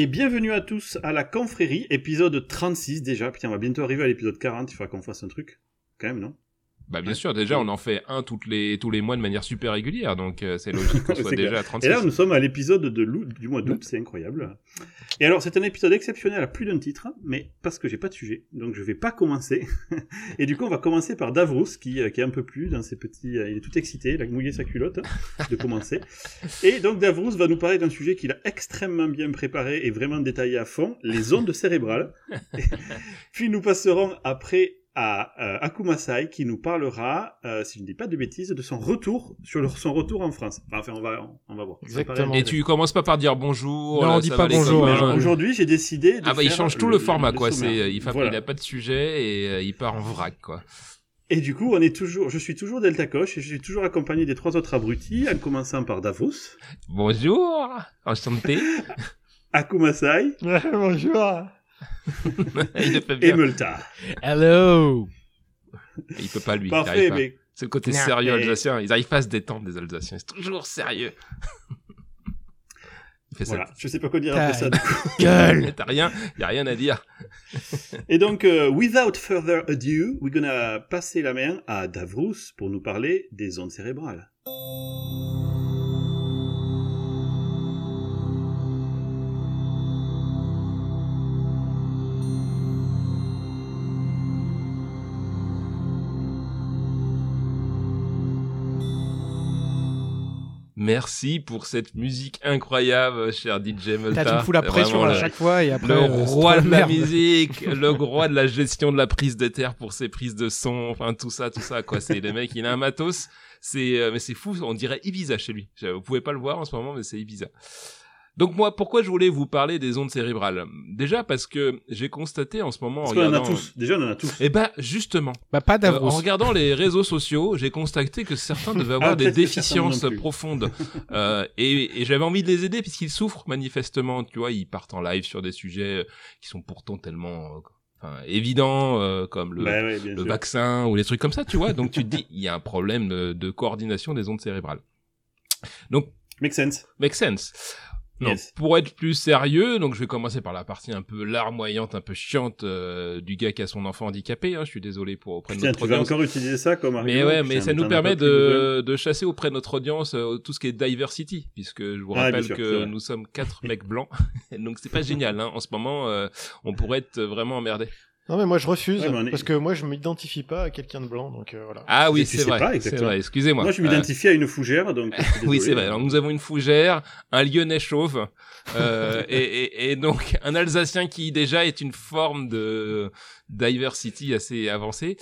Et bienvenue à tous à la confrérie, épisode 36 déjà. Putain, on va bientôt arriver à l'épisode 40, il faudra qu'on fasse un truc. Quand même, non? Bah bien sûr, déjà on en fait un toutes les, tous les mois de manière super régulière, donc euh, c'est logique qu'on soit déjà clair. à 36. Et là, nous sommes à l'épisode de du mois d'août, c'est incroyable. Et alors, c'est un épisode exceptionnel à plus d'un titre, mais parce que j'ai pas de sujet, donc je vais pas commencer. Et du coup, on va commencer par Davros, qui, euh, qui est un peu plus dans ses petits... euh, Il est tout excité, il a mouillé sa culotte hein, de commencer. Et donc, Davros va nous parler d'un sujet qu'il a extrêmement bien préparé et vraiment détaillé à fond, les ondes cérébrales. Puis nous passerons après à euh, Akumasai qui nous parlera, euh, si je ne dis pas de bêtises, de son retour sur le- son retour en France. Enfin, on va, on va voir. Exactement. Et tu commences pas par dire bonjour. Non, là, on dit ça pas bonjour, hein. Aujourd'hui, j'ai décidé de Ah bah il change tout le, format quoi, c'est il, fa- Voilà. pas de sujet et euh, il part en vrac quoi. Et du coup, on est toujours, je suis toujours Delta Coche et je suis toujours accompagné des trois autres abrutis, en commençant par Davos, Bonjour, enchanté. Akumasai Bonjour. Il le fait et bien. Multa. Hello. Il peut pas lui. il Parfait, arrive pas. mais C'est le côté Non, sérieux mais- alsacien. Ils arrivent pas à se détendre des Alsaciens. C'est toujours sérieux. il fait voilà, ça. je sais pas quoi dire après ça. Gueule. T'as rien, y a rien à dire. Et donc, euh, without further ado, we're gonna passer la main à Davros pour nous parler des ondes cérébrales. Merci pour cette musique incroyable, cher DJ Multa. T'as tu me fous la pression à chaque fois et après. le euh, roi de la merde. musique, le roi de la gestion de la prise de terre pour ses prises de son, enfin tout ça, tout ça quoi. C'est le mec, il a un matos. C'est euh, mais c'est fou, on dirait Ibiza chez lui. Vous pouvez pas le voir en ce moment, mais c'est Ibiza. Donc moi, pourquoi je voulais vous parler des ondes cérébrales? Déjà parce que j'ai constaté en ce moment en Parce qu'on en a regardant. tous. Déjà, on en a tous. Eh ben justement, Bah pas euh, en regardant les réseaux sociaux, j'ai constaté que certains devaient avoir Ah, des déficiences profondes. Euh, et et j'avais envie de les aider puisqu'ils souffrent manifestement. Tu vois, ils partent en live sur des sujets euh, qui sont pourtant tellement euh, enfin, évidents euh, comme le, Bah ouais, le vaccin ou les trucs comme ça, tu vois. Donc tu te dis, il y a un problème de, de coordination des ondes cérébrales. Donc, Make sense. make sense. Non, Yes. pour être plus sérieux, donc je vais commencer par la partie un peu larmoyante, un peu chiante euh, du gars qui a son enfant handicapé. Hein, je suis désolé pour auprès de notre tu vas audience. encore utiliser ça comme Mais argument ouais, Putain, mais ça nous permet de, de chasser auprès de notre audience euh, tout ce qui est diversity, puisque je vous Ah, rappelle sûr, que nous sommes quatre mecs blancs, donc c'est pas génial. Hein. En ce moment, euh, on pourrait être vraiment emmerdé. Non mais moi je refuse Ouais, est- parce que moi je m'identifie pas à quelqu'un de blanc donc euh, voilà. Ah oui, c'est vrai, vrai. Excusez-moi. Moi, je Euh, m'identifie à une fougère, donc. oui, c'est vrai. Alors nous avons une fougère, un lyonnais chauve, euh, et, et, et donc un Alsacien qui déjà est une forme de diversity assez avancée.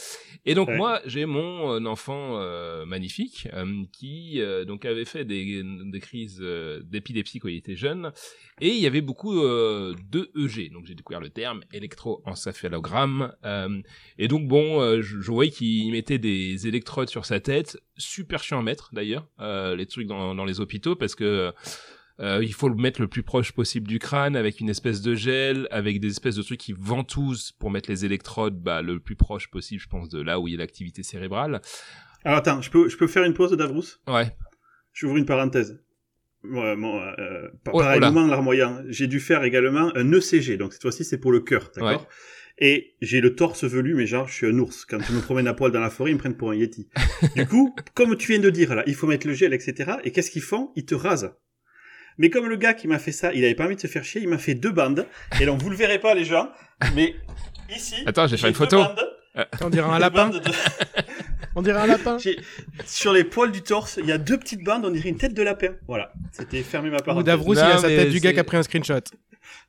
Et donc Ouais. moi, j'ai mon euh, enfant euh, magnifique euh, qui euh, donc avait fait des, des crises euh, d'épilepsie quand il était jeune, et il y avait beaucoup euh, de EG. Donc j'ai découvert le terme électroencéphalogramme. Euh, et donc bon, euh, je, je voyais qu'il mettait des électrodes sur sa tête, super chiant à mettre d'ailleurs, euh, les trucs dans, dans les hôpitaux parce que euh, il faut le mettre le plus proche possible du crâne avec une espèce de gel, avec des espèces de trucs qui ventousent pour mettre les électrodes bah, le plus proche possible, je pense, de là où il y a l'activité cérébrale. Alors attends, je peux, je peux faire une pause, Davrous Ouais. J'ouvre une parenthèse. Ouais, bon, euh, Oh, oh larmoyant. J'ai dû faire également un ECG, donc cette fois-ci c'est pour le cœur, d'accord? Et j'ai le torse velu, mais genre je suis un ours. Quand je me promène à poil dans la forêt, ils me prennent pour un yeti. du coup, comme tu viens de dire là, il faut mettre le gel, etc. Et qu'est-ce qu'ils font? Ils te rasent. Mais comme le gars qui m'a fait ça, il avait pas envie de se faire chier, il m'a fait deux bandes. Et donc vous le verrez pas les gens, mais ici. Attends, j'ai fait une photo. On dirait un lapin. de- On dirait un lapin. J'ai- Sur les poils du torse, il y a deux petites bandes, on dirait une tête de lapin. Voilà, c'était fermé ma Ou parenthèse. Davros il a sa tête du gars qui a pris un screenshot.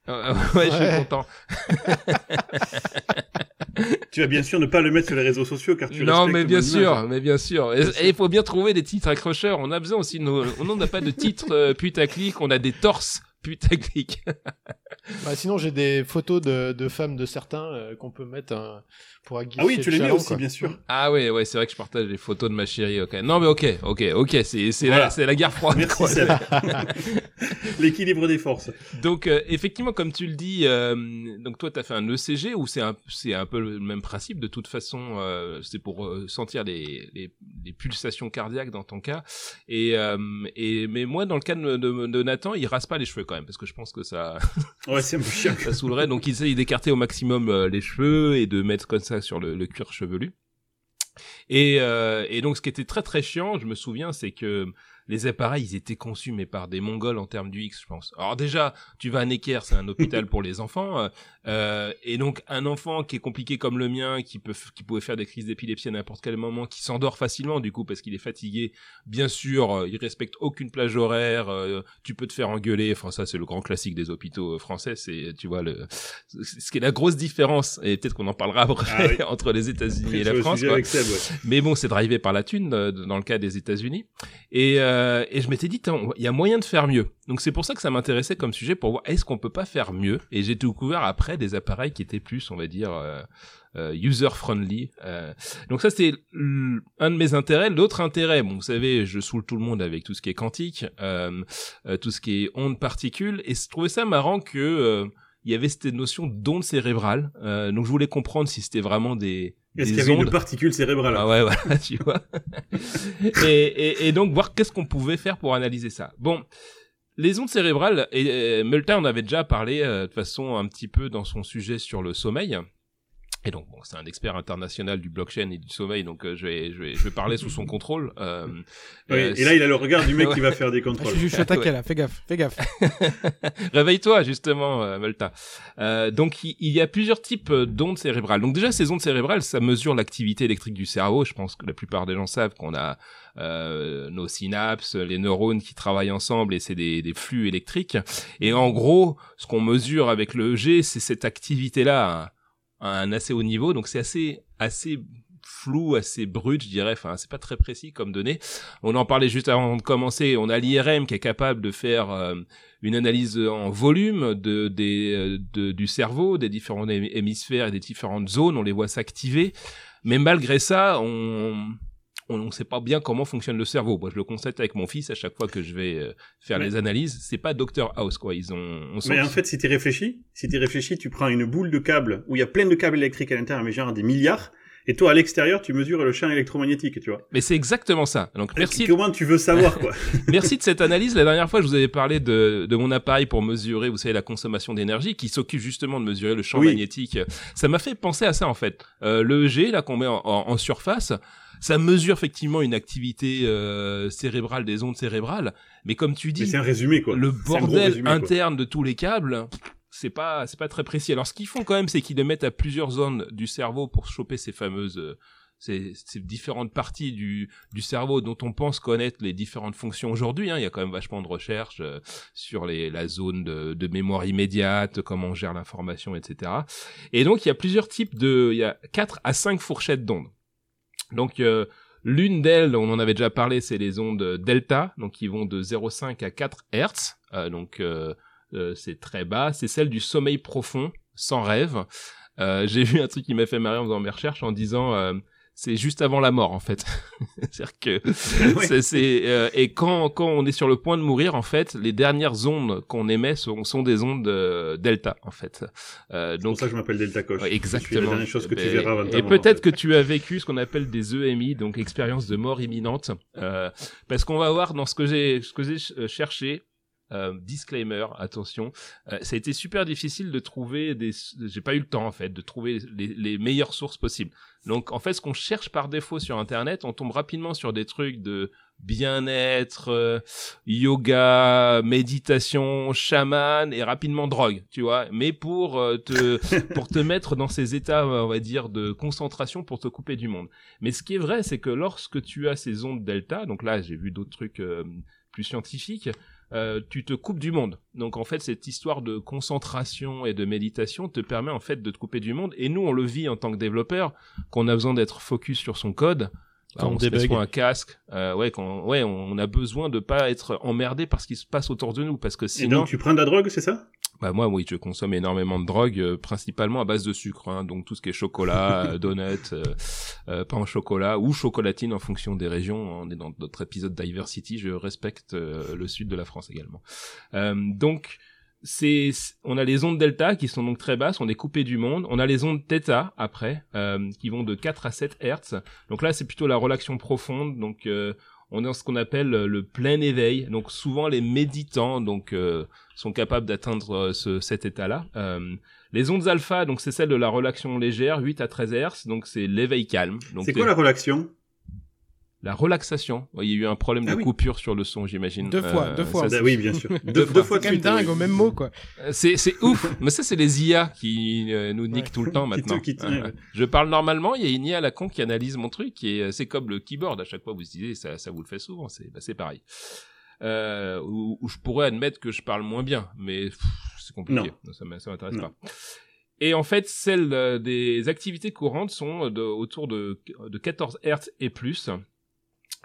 Euh, ouais, je suis content. Tu vas bien sûr ne pas le mettre sur les réseaux sociaux car tu Non, mais bien sûr, image. mais bien sûr. Et il faut bien trouver des titres accrocheurs. On a besoin aussi de nos... On n'a pas de titres euh, putaclic, on a des torses putaclic. Bah, sinon j'ai des photos de, de femmes de certains euh, qu'on peut mettre euh, pour aguicher Ah oui, tu mets chaland, aussi, quoi. bien sûr. Ah ouais, ouais, c'est vrai que je partage les photos de ma chérie. Ok. Non, mais ok, ok, ok. C'est c'est Voilà. la, c'est la guerre froide. Merci. L'équilibre des forces. Donc euh, effectivement, comme tu le dis, euh, donc toi t'as fait un ECG ou c'est un c'est un peu le même principe? De toute façon, euh, c'est pour euh, sentir les, les pulsations cardiaques dans ton cas. Et, euh, et mais moi, dans le cas de, de, Nathan, il rase pas les cheveux quand même parce que je pense que ça. ouais, c'est un peu chiant. ça saoulerait. Donc il essaye d'écarter au maximum euh, les cheveux et de mettre comme ça sur le, cuir chevelu. Et, euh, et donc ce qui était très très chiant, je me souviens, c'est que les appareils, ils étaient conçus mais par des Mongols en termes du X, je pense. Alors déjà, tu vas à Necker, c'est un hôpital pour les enfants, euh, euh, et donc un enfant qui est compliqué comme le mien, qui peut, qui pouvait faire des crises d'épilepsie à n'importe quel moment, qui s'endort facilement du coup parce qu'il est fatigué. Bien sûr, euh, il respecte aucune plage horaire. Euh, tu peux te faire engueuler. Enfin ça, c'est le grand classique des hôpitaux français. C'est, tu vois le, ce qui est la grosse différence. Et peut-être qu'on en parlera après ah entre les États-Unis et la France. Mais bon, c'est drivé par la thune dans le cas des États-Unis. Et euh, et je m'étais dit, il y a moyen de faire mieux. Donc c'est pour ça que ça m'intéressait comme sujet pour voir est-ce qu'on peut pas faire mieux? Et j'ai découvert après des appareils qui étaient plus, on va dire, euh, euh, user friendly. donc ça c'était un de mes intérêts. L'autre intérêt, bon vous savez, je saoule tout le monde avec tout ce qui est quantique, tout ce qui est ondes particules, et je trouvais ça marrant que il y avait cette notion d'onde cérébrale. donc je voulais comprendre si c'était vraiment des est-ce qu'il y avait une particule cérébrale Ah ouais, voilà, tu vois. et, et, et, donc voir qu'est-ce qu'on pouvait faire pour analyser ça. Bon, les ondes cérébrales, et, Multa en avait déjà parlé euh, de façon un petit peu dans son sujet sur le sommeil. Et donc, bon, c'est un expert international du blockchain et du sommeil, donc euh, je, vais, je, vais, je vais parler sous son contrôle. Euh, oui, euh, et là, il a le regard du mec qui va faire des contrôles. Je, suis attaqué là, fais gaffe, fais gaffe. Réveille-toi, justement, euh, Malta. donc, il, il, y a plusieurs types d'ondes cérébrales. Donc déjà, ces ondes cérébrales, ça mesure l'activité électrique du cerveau. Je pense que la plupart des gens savent qu'on a nos synapses, les neurones qui travaillent ensemble et c'est des, des, flux électriques. Et en gros, ce qu'on mesure avec le EG, c'est cette activité-là hein un assez haut niveau, donc c'est assez assez flou, assez brut, je dirais. Enfin, c'est pas très précis comme données. On en parlait juste avant de commencer. On a l'IRM qui est capable de faire euh, une analyse en volume de, des, de, du cerveau, des différents hémisphères et des différentes zones. On les voit s'activer. Mais malgré ça, on, on ne sait pas bien comment fonctionne le cerveau. Moi, je le constate avec mon fils à chaque fois que je vais euh, faire les analyses. C'est pas Dr House, quoi. Ils ont. mais en fait, si tu réfléchis, si tu réfléchis, tu prends une boule de câbles où il y a plein de câbles électriques à l'intérieur, mais genre des milliards. Et toi, à l'extérieur, tu mesures le champ électromagnétique, tu vois. Mais c'est exactement ça. Donc, merci. Comment tu veux savoir, quoi? Merci de cette analyse. La dernière fois, je vous avais parlé de, de mon appareil pour mesurer, vous savez, la consommation d'énergie, qui s'occupe justement de mesurer le champ magnétique. Ça m'a fait penser à ça, en fait. Euh, le EG, là, qu'on met en, en surface, ça mesure effectivement une activité euh, cérébrale des ondes cérébrales, mais comme tu dis, c'est un résumé quoi. Le bordel interne de tous les câbles, c'est pas c'est pas très précis. Alors ce qu'ils font quand même, c'est qu'ils le mettent à plusieurs zones du cerveau pour choper ces fameuses euh, ces, ces, différentes parties du, du cerveau dont on pense connaître les différentes fonctions aujourd'hui. Hein. Il y a quand même vachement de recherches euh, sur les, la zone de, de, mémoire immédiate, comment on gère l'information, etc. Et donc il y a plusieurs types de, il y a quatre à cinq fourchettes d'ondes. Donc euh, l'une d'elles, on en avait déjà parlé, c'est les ondes delta, donc qui vont de 0,5 à 4 Hertz, euh, donc euh, c'est très bas. C'est celle du sommeil profond, sans rêve. J'ai vu un truc qui m'a fait marrer en faisant mes recherches en disant c'est juste avant la mort en fait. C'est-à-dire que c'est euh, et quand quand on est sur le point de mourir en fait, les dernières ondes qu'on émet sont, sont des ondes euh, delta en fait. Euh, donc pour ça que je m'appelle delta coche. exactement. la dernière chose que tu ben, verras Et peut-être que tu as vécu ce qu'on appelle des EMI, donc expérience de mort imminente, euh, parce qu'on va voir dans ce que j'ai ce que j'ai cherché euh, disclaimer, attention, euh, ça a été super difficile de trouver des, j'ai pas eu le temps en fait de trouver les, les meilleures sources possibles. Donc en fait, ce qu'on cherche par défaut sur Internet, on tombe rapidement sur des trucs de bien-être, euh, yoga, méditation, chaman et rapidement drogue, tu vois. Mais pour te pour te mettre dans ces états, on va dire, de concentration pour te couper du monde. Mais ce qui est vrai, c'est que lorsque tu as ces ondes delta, donc là j'ai vu d'autres trucs plus scientifiques, euh, tu te coupes du monde. Donc en fait, cette histoire de concentration et de méditation te permet en fait de te couper du monde. Et nous, on le vit en tant que développeur, qu'on a besoin d'être focus sur son code. Quand on se un casque, euh, ouais, quand, ouais, on a besoin de pas être emmerdé par ce qui se passe autour de nous, parce que sinon. Et donc tu prends de la drogue, c'est ça? Bah moi oui, je consomme énormément de drogue, euh, principalement à base de sucre, hein, donc tout ce qui est chocolat, euh, donuts, euh, euh, pain au chocolat ou chocolatine en fonction des régions. On est dans notre épisode Diversity, je respecte le sud de la France également. donc c'est on a les ondes delta qui sont donc très basses, on est coupé du monde. On a les ondes theta après euh, qui vont de 4 à 7 Hertz. Donc là c'est plutôt la relaxation profonde. Donc euh, on est dans ce qu'on appelle le plein éveil. Donc souvent les méditants donc euh, sont capables d'atteindre ce, cet état-là. les ondes alpha donc c'est celle de la relaxation légère 8 à 13 Hertz. Donc c'est l'éveil calme. C'est quoi la relaxation? La relaxation. Il y a eu un problème de ah coupure sur le son, j'imagine. Deux fois, deux fois. Oui, bien sûr. deux, deux, fois. C'est dingue au même mot, quoi. Euh, c'est, c'est ouf. Mais ça, c'est les IA qui euh, nous niquent tout le temps maintenant. Je parle normalement, il y a une IA à la con qui analyse mon truc et euh, c'est comme le keyboard. À chaque fois, vous disiez, ça, ça vous le fait souvent. C'est, bah, c'est pareil. Euh, où, je pourrais admettre que je parle moins bien, mais c'est compliqué. Non. Ça, ça m'intéresse pas. Et en fait, celles des activités courantes sont de, autour de, de 14 Hz et plus.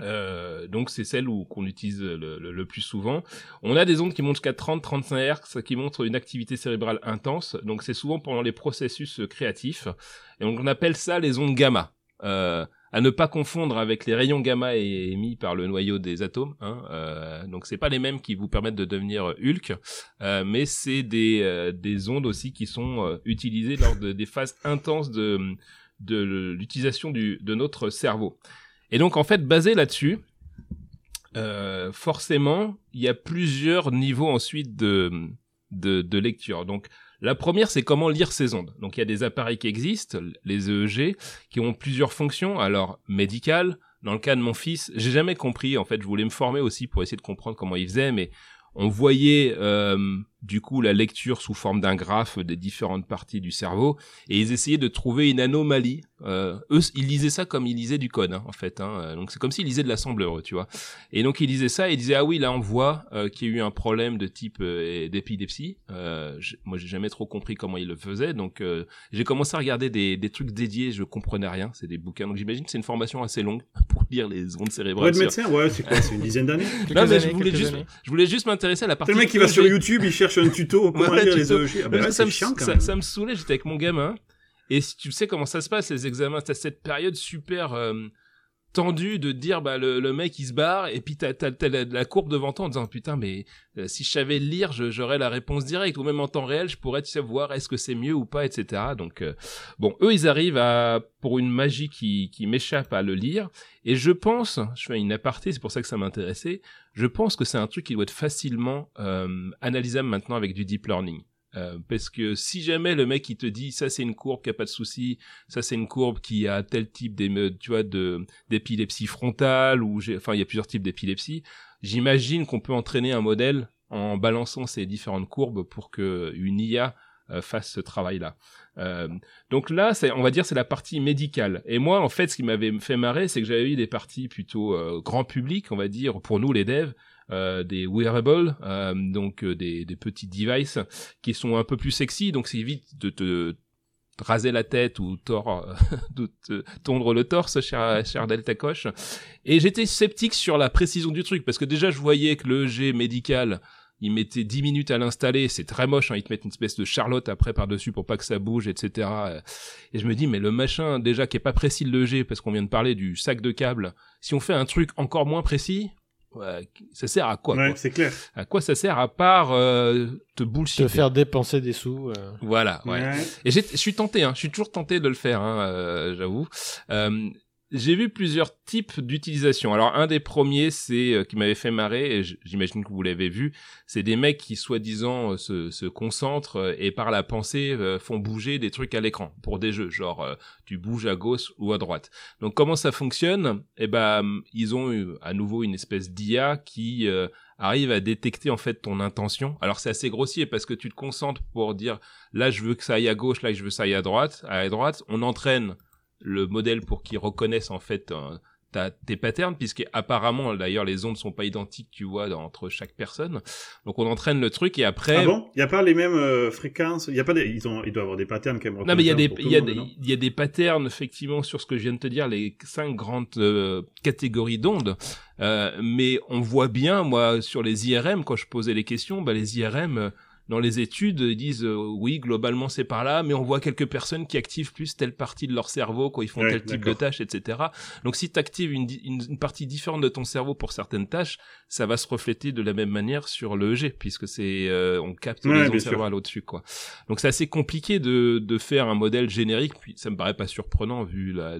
Euh, donc c'est celle où qu'on utilise le, le, plus souvent. On a des ondes qui montent jusqu'à 30-35 Hz qui montrent une activité cérébrale intense. Donc c'est souvent pendant les processus créatifs. Et on appelle ça les ondes gamma. Euh, à ne pas confondre avec les rayons gamma émis par le noyau des atomes. Hein. Euh, donc c'est pas les mêmes qui vous permettent de devenir Hulk, euh, mais c'est des, euh, des ondes aussi qui sont euh, utilisées lors de, des phases intenses de, de l'utilisation de notre cerveau. Et donc en fait, basé là-dessus, euh, forcément, il y a plusieurs niveaux ensuite de, de, de lecture. Donc la première, c'est comment lire ces ondes. Donc il y a des appareils qui existent, les EEG, qui ont plusieurs fonctions. Alors médicales, dans le cas de mon fils, j'ai jamais compris. En fait, je voulais me former aussi pour essayer de comprendre comment il faisait, mais on voyait euh, du coup la lecture sous forme d'un graphe des différentes parties du cerveau et ils essayaient de trouver une anomalie. Euh, eux, ils lisaient ça comme ils lisaient du code hein, en fait. Hein. Donc c'est comme s'ils lisaient de l'assembleur, tu vois. Et donc ils lisaient ça et ils disaient ah oui là on voit euh, qu'il y a eu un problème de type euh, d'épilepsie. Euh, moi j'ai jamais trop compris comment ils le faisaient donc euh, j'ai commencé à regarder des, des trucs dédiés. Je comprenais rien. C'est des bouquins donc j'imagine c'est une formation assez longue pour lire les ondes cérébrales. Ouais, de médecin ouais c'est quoi c'est une dizaine d'années. non mais je voulais juste je voulais juste m'intéresser à la partie. Le mec qui va sur YouTube il cherche un tuto comment lire les EEG. Ah ben ça, me, ça, me saoulait, j'étais avec mon gamin. Et si tu sais comment ça se passe, les examens, t'as cette période super euh, tendue de dire, bah, le, le, mec, il se barre, et puis t'as, t'as, la, courbe devant toi en disant, putain, mais euh, si je savais lire, j'aurais la réponse directe, ou même en temps réel, je pourrais, tu sais, voir est-ce que c'est mieux ou pas, etc. Donc, euh, bon, eux, ils arrivent à, pour une magie qui, qui m'échappe à le lire, et je pense, je fais une aparté, c'est pour ça que ça m'intéressait, je pense que c'est un truc qui doit être facilement analysable maintenant avec du deep learning. Euh, parce que si jamais le mec il te dit ça c'est une courbe qui a pas de souci, ça c'est une courbe qui a tel type tu vois de d'épilepsie frontale ou enfin il y a plusieurs types d'épilepsie, j'imagine qu'on peut entraîner un modèle en balançant ces différentes courbes pour que une IA euh, fasse ce travail-là. Euh, donc là, on va dire, c'est la partie médicale. Et moi, en fait, ce qui m'avait fait marrer, c'est que j'avais eu des parties plutôt grand public, on va dire, pour nous les devs, euh, des wearables, euh, donc euh, des, des, petits devices qui sont un peu plus sexy, donc c'est vite de te raser la tête ou tord, de te tondre le torse, cher, cher Delta Coche. Et j'étais sceptique sur la précision du truc, parce que déjà je voyais que le G médical, il mettait 10 minutes à l'installer, c'est très moche, hein, ils te mettent une espèce de charlotte après par-dessus pour pas que ça bouge, etc. Et je me dis, mais le machin, déjà qui est pas précis le G, parce qu'on vient de parler du sac de câble, si on fait un truc encore moins précis, ça sert à quoi, ouais, c'est clair. À quoi ça sert à part euh, te bullshit Te faire dépenser des sous. Euh. Voilà, ouais. Et je suis tenté, hein, je suis toujours tenté de le faire, hein, euh, j'avoue. Euh, j'ai vu plusieurs types d'utilisation. Alors un des premiers, c'est euh, qui m'avait fait marrer, et j'imagine que vous l'avez vu, c'est des mecs qui soi-disant euh, se, se, concentrent euh, et par la pensée font bouger des trucs à l'écran pour des jeux, genre tu bouges à gauche ou à droite. Donc comment ça fonctionne? Eh ben ils ont eu à nouveau une espèce d'IA qui arrive à détecter en fait ton intention. Alors c'est assez grossier parce que tu te concentres pour dire là je veux que ça aille à gauche, là je veux que ça aille à droite, à droite. On entraîne le modèle pour qu'il reconnaisse en fait tes patterns, puisque apparemment d'ailleurs les ondes sont pas identiques, tu vois, entre chaque personne. Donc on entraîne le truc et après. Ah bon? Il y a pas les mêmes euh, fréquences? Il y a pas des... ils ont ils doivent avoir des patterns quand même. Non mais il y a des il y a des il y a des patterns effectivement sur ce que je viens de te dire, les cinq grandes euh, catégories d'ondes. Euh, mais on voit bien moi sur les IRM quand je posais les questions, bah les IRM dans les études, ils disent euh, oui, globalement c'est par là, mais on voit quelques personnes qui activent plus telle partie de leur cerveau quand ils font Ouais, tel type de tâche, etc. Donc si tu actives une, une, une partie différente de ton cerveau pour certaines tâches, ça va se refléter de la même manière sur le EG, puisque c'est euh, on capte Ouais, les ondes cérébrales au-dessus, quoi. Donc c'est assez compliqué de, de faire un modèle générique, puis ça me paraît pas surprenant vu la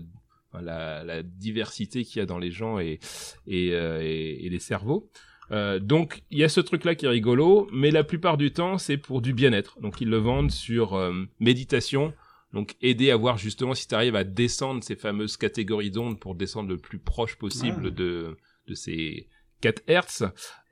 la, la diversité qu'il y a dans les gens et, et, euh, et, et les cerveaux. Euh, donc il y a ce truc là qui est rigolo, mais la plupart du temps c'est pour du bien-être. Donc ils le vendent sur euh, méditation, donc aider à voir justement si tu arrives à descendre ces fameuses catégories d'ondes pour descendre le plus proche possible de, de ces 4 Hertz.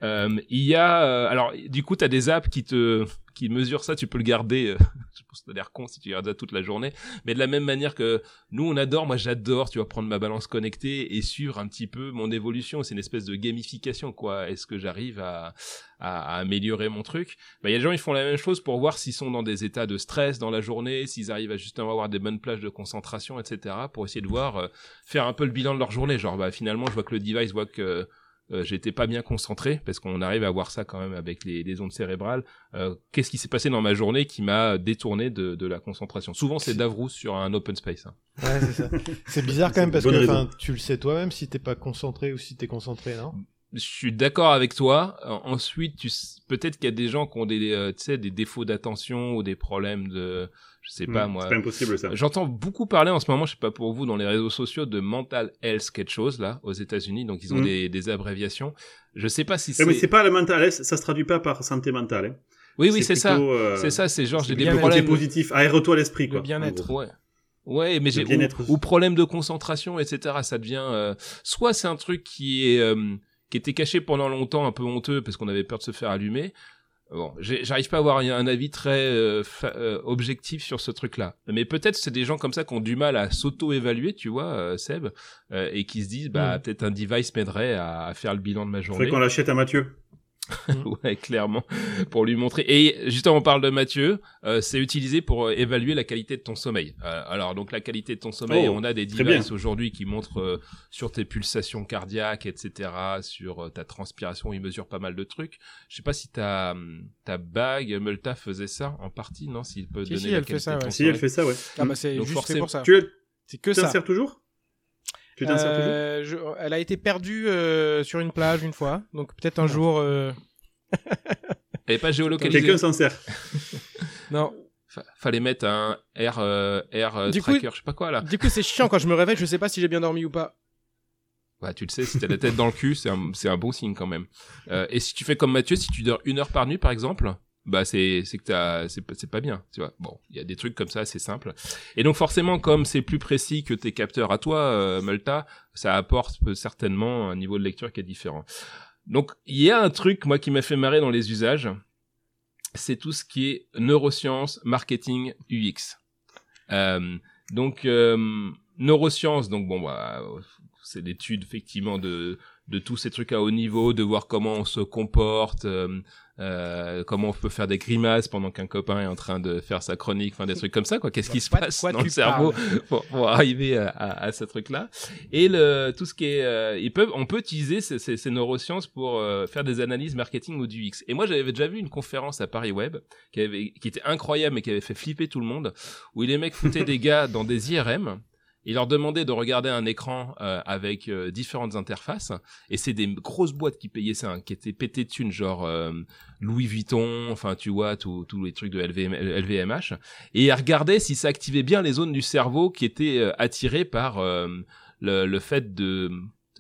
Euh, il y a euh, alors du coup tu as des apps qui te qui mesurent ça, tu peux le garder. euh, je pense que ça l'air con si tu regardes ça toute la journée, mais de la même manière que nous on adore, moi j'adore, tu vas prendre ma balance connectée et suivre un petit peu mon évolution. C'est une espèce de gamification quoi. Est-ce que j'arrive à, à, à améliorer mon truc? Bah il y a des gens ils font la même chose pour voir s'ils sont dans des états de stress dans la journée, s'ils arrivent à justement avoir des bonnes plages de concentration, etc. Pour essayer de voir euh, faire un peu le bilan de leur journée. Genre bah finalement je vois que le device voit que euh, j'étais pas bien concentré parce qu'on arrive à voir ça quand même avec les, les ondes cérébrales. Euh, Qu'est-ce qui s'est passé dans ma journée qui m'a détourné de, de la concentration? Souvent c'est Davrous sur un open space. hein. Ouais, c'est ça. C'est bizarre quand même parce que tu le sais toi-même si t'es pas concentré ou si t'es concentré, non? Je suis d'accord avec toi. Euh, ensuite, tu peut-être qu'il y a des gens qui ont des, euh, tu sais, des défauts d'attention ou des problèmes de, je sais pas Hmm, moi. C'est pas impossible ça. J'entends beaucoup parler en ce moment, je sais pas pour vous, dans les réseaux sociaux de mental health quelque chose là aux États-Unis. Donc ils ont Mm. des, des abréviations. Je sais pas si Ouais, c'est. mais c'est pas la mentale, ça se traduit pas par santé mentale. hein. oui, oui, c'est ça. euh, C'est ça. C'est genre j'ai des problèmes. positif, aère-toi l'esprit quoi. Le bien-être. Ouais. Ouais, mais Le j'ai ou, ou problème de concentration, etc. Ça devient euh, soit c'est un truc qui est euh, qui était caché pendant longtemps, un peu honteux parce qu'on avait peur de se faire allumer. Bon, j'arrive pas à avoir un avis très euh, euh, objectif sur ce truc-là. Mais peut-être c'est des gens comme ça qui ont du mal à s'auto-évaluer, tu vois, euh, Seb, euh, et qui se disent bah Mm. peut-être un device m'aiderait à, à faire le bilan de ma journée. Faudrait qu'on l'achète à Mathieu. ouais, clairement, pour lui montrer. Et justement, on parle de Mathieu, euh, c'est utilisé pour euh, évaluer la qualité de ton sommeil. Euh, alors, donc la qualité de ton sommeil, Oh, on a des devices aujourd'hui qui montrent euh, sur tes pulsations cardiaques, etc., sur euh, ta transpiration, ils mesurent pas mal de trucs. Je sais pas si ta ta bague, Multa faisait ça en partie, non S'il peut Si, donner si, la elle fait qualité ça, de ton ouais. Si, elle fait ça, ouais. Ah bah c'est fait forcément- pour ça. Tu C'est que ça. sers toujours Tu t'en Euh, je- Elle a été perdue euh, sur une plage une fois, donc peut-être un jour. euh, Elle est pas géolocalisée. Quelqu'un s'en sert. Non. Fa- Fallait mettre un air euh, air Du coup- tracker, je sais pas quoi là. Du coup, c'est chiant quand je me réveille, je sais pas si j'ai bien dormi ou pas. Ouais, tu le sais, si t'as la tête dans le cul, c'est un, un bon signe quand même. Euh, et si tu fais comme Mathieu, si tu dors une heure par nuit, par exemple, bah c'est c'est que c'est pas bien, tu vois. Bon, il y a des trucs comme ça, c'est simple. Et donc forcément, comme c'est plus précis que tes capteurs à toi, euh, Malta, ça apporte certainement un niveau de lecture qui est différent. Donc il y a un truc moi qui m'a fait marrer dans les usages, c'est tout ce qui est neurosciences, marketing, UX. Euh, donc euh, neurosciences, donc bon bah c'est l'étude effectivement de de tous ces trucs à haut niveau, de voir comment on se comporte, euh, euh, comment on peut faire des grimaces pendant qu'un copain est en train de faire sa chronique, enfin des trucs comme ça quoi. Qu'est-ce qui se passe quoi dans le cerveau pour, pour arriver à, à, à ce truc-là? Et le tout ce qui est, euh, ils peuvent, on peut utiliser ces, ces, ces neurosciences pour faire des analyses marketing ou du X. Et moi j'avais déjà vu une conférence à Paris Web qui avait, qui était incroyable mais qui avait fait flipper tout le monde, où les mecs foutaient des gars dans des IRM. Il leur demandait de regarder un écran euh, avec euh, différentes interfaces et c'est des grosses boîtes qui payaient ça, hein, qui étaient pétées de thunes, genre euh, Louis Vuitton, enfin tu vois tous les trucs de LVM, LVMH et ils regardaient si ça activait bien les zones du cerveau qui étaient euh, attirées par euh, le, le fait de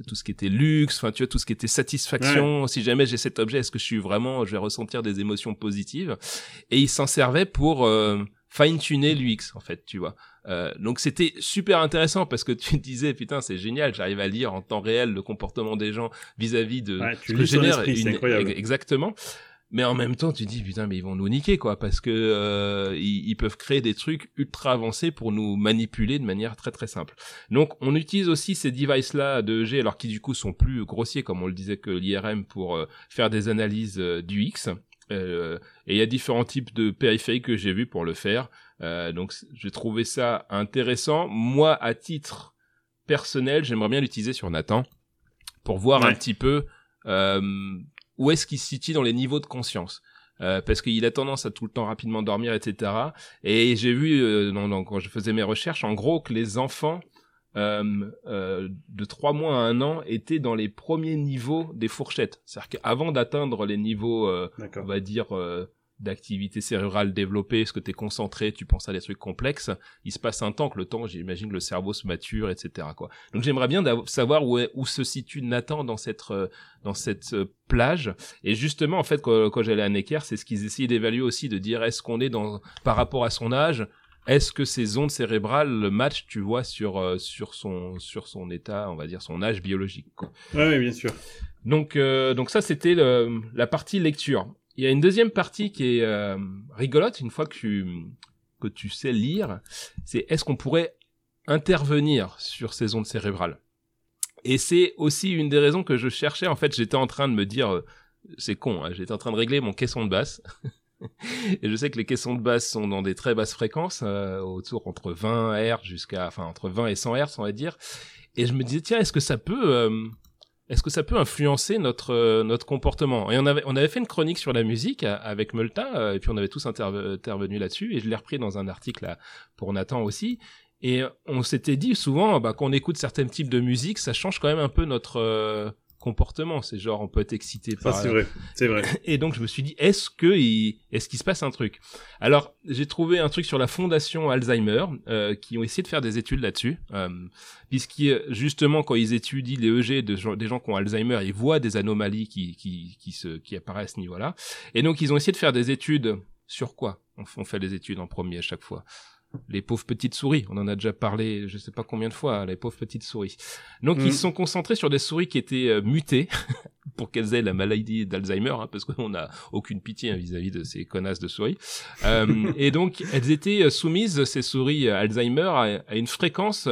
tout ce qui était luxe, enfin tu vois tout ce qui était satisfaction. Si jamais j'ai cet objet, est-ce que je suis vraiment, je vais ressentir des émotions positives? Et ils s'en servaient pour euh, fine tuner l'UX en fait, tu vois. Euh, donc c'était super intéressant parce que tu disais putain c'est génial, j'arrive à lire en temps réel le comportement des gens vis-à-vis de Ouais, tu ce que génère une- incroyable. exactement. Mais en même temps, tu dis putain, mais ils vont nous niquer quoi, parce que euh, ils, ils peuvent créer des trucs ultra avancés pour nous manipuler de manière très très simple. Donc, on utilise aussi ces devices-là de EG, alors qui du coup sont plus grossiers, comme on le disait que l'IRM, pour euh, faire des analyses euh, du X. Euh, et il y a différents types de périphériques que j'ai vus pour le faire. Euh, donc, j'ai trouvé ça intéressant. Moi, à titre personnel, j'aimerais bien l'utiliser sur Nathan pour voir un petit peu euh, où est-ce qu'il se situe dans les niveaux de conscience. euh, parce qu'il a tendance à tout le temps rapidement dormir, etc. Et j'ai vu, dans- quand je faisais mes recherches, en gros, que les enfants euh, euh, de trois mois à un an étaient dans les premiers niveaux des fourchettes. C'est-à-dire qu'avant d'atteindre les niveaux, euh, on va dire, d'activité cérébrale développée, est-ce que tu es concentré, tu penses à des trucs complexes, il se passe un temps que le temps, j'imagine, le cerveau se mature, etc. Quoi. Donc j'aimerais bien savoir où, est- où se situe Nathan dans cette, euh, dans cette euh, plage. Et justement, en fait, quand, quand j'allais à Necker, c'est ce qu'ils essayaient d'évaluer aussi, de dire est-ce qu'on est dans, par rapport à son âge, est-ce que ces ondes cérébrales le match, tu vois, sur, euh, sur, son, sur son état, on va dire, son âge biologique. Quoi. Ouais, ouais, bien sûr. Donc, euh, donc ça, c'était la partie lecture. Il y a une deuxième partie qui est euh, rigolote, une fois que tu, que tu sais lire, c'est est-ce qu'on pourrait intervenir sur ces ondes cérébrales? Et c'est aussi une des raisons que je cherchais. En fait, j'étais en train de me dire, euh, c'est con, hein, j'étais en train de régler mon caisson de basse. Et je sais que les caissons de basse sont dans des très basses fréquences, euh, autour entre 20 Hz jusqu'à, enfin entre 20 et 100 Hz, on va dire. Et je me disais tiens, est-ce que ça peut, euh, est-ce que ça peut influencer notre euh, notre comportement? Et on avait on avait fait une chronique sur la musique euh, avec Multa, euh, et puis on avait tous interve- intervenu là-dessus, et je l'ai repris dans un article pour Nathan aussi. Et on s'était dit souvent, bah, quand on écoute certains types de musique, ça change quand même un peu notre comportement. C'est genre, on peut être excité Ça, par, c'est vrai. C'est vrai. et donc je me suis dit, est-ce que il, est-ce qu'il se passe un truc? Alors j'ai trouvé un truc sur la fondation Alzheimer euh, qui ont essayé de faire des études là-dessus, euh, puisqu'ils justement quand ils étudient les EG de gens- des gens qui ont Alzheimer, ils voient des anomalies qui qui qui se qui apparaissent à ce niveau-là, et donc ils ont essayé de faire des études sur quoi? On fait des études en premier à chaque fois les pauvres petites souris, on en a déjà parlé, je sais pas combien de fois, les pauvres petites souris. Donc Mm. ils se sont concentrés sur des souris qui étaient euh, mutées pour qu'elles aient la maladie d'Alzheimer, hein, parce qu'on n'a aucune pitié hein, vis-à-vis de ces connasses de souris. Euh, et donc elles étaient euh, soumises, ces souris euh, Alzheimer, à, à une fréquence,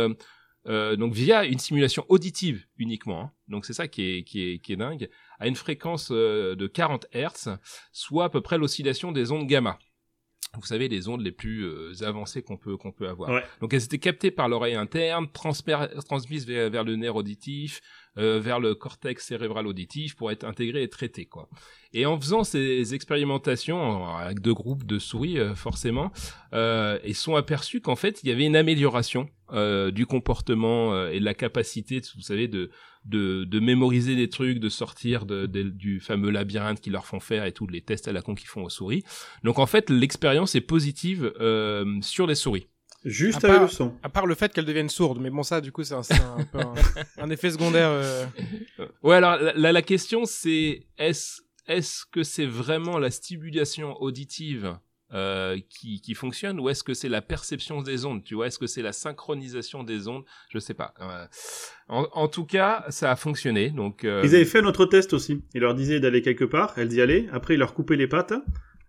euh, donc via une simulation auditive uniquement. hein. Donc c'est ça qui est, qui est, qui est dingue, à une fréquence de 40 Hz, soit à peu près l'oscillation des ondes gamma. Vous savez, les ondes les plus euh, avancées qu'on peut, qu'on peut avoir. Ouais. Donc elles étaient captées par l'oreille interne, transmises vers, vers le nerf auditif, euh, vers le cortex cérébral auditif pour être intégrées et traitées. Quoi. Et en faisant ces expérimentations euh, avec deux groupes de souris, euh, forcément, euh, ils sont aperçus qu'en fait, il y avait une amélioration euh, du comportement euh, et de la capacité, vous savez, de, de, de mémoriser des trucs, de sortir de, de- du fameux labyrinthe qu'ils leur font faire et tous les tests à la con qu'ils font aux souris. Donc en fait, l'expérience est positive euh, sur les souris. Juste À avec part- le son. À part le fait qu'elle devienne sourde, mais bon ça du coup c'est un, un peu un, un effet secondaire. euh. Ouais, alors la, la, la question c'est est-ce est-ce que c'est vraiment la stimulation auditive euh, qui, qui fonctionne ou est-ce que c'est la perception des ondes Tu vois, est-ce que c'est la synchronisation des ondes? Je sais pas. Euh, en, en tout cas, ça a fonctionné. Donc euh, Ils avaient fait un autre test aussi. Ils leur disaient d'aller quelque part, elles y allaient. Après, ils leur coupaient les pattes,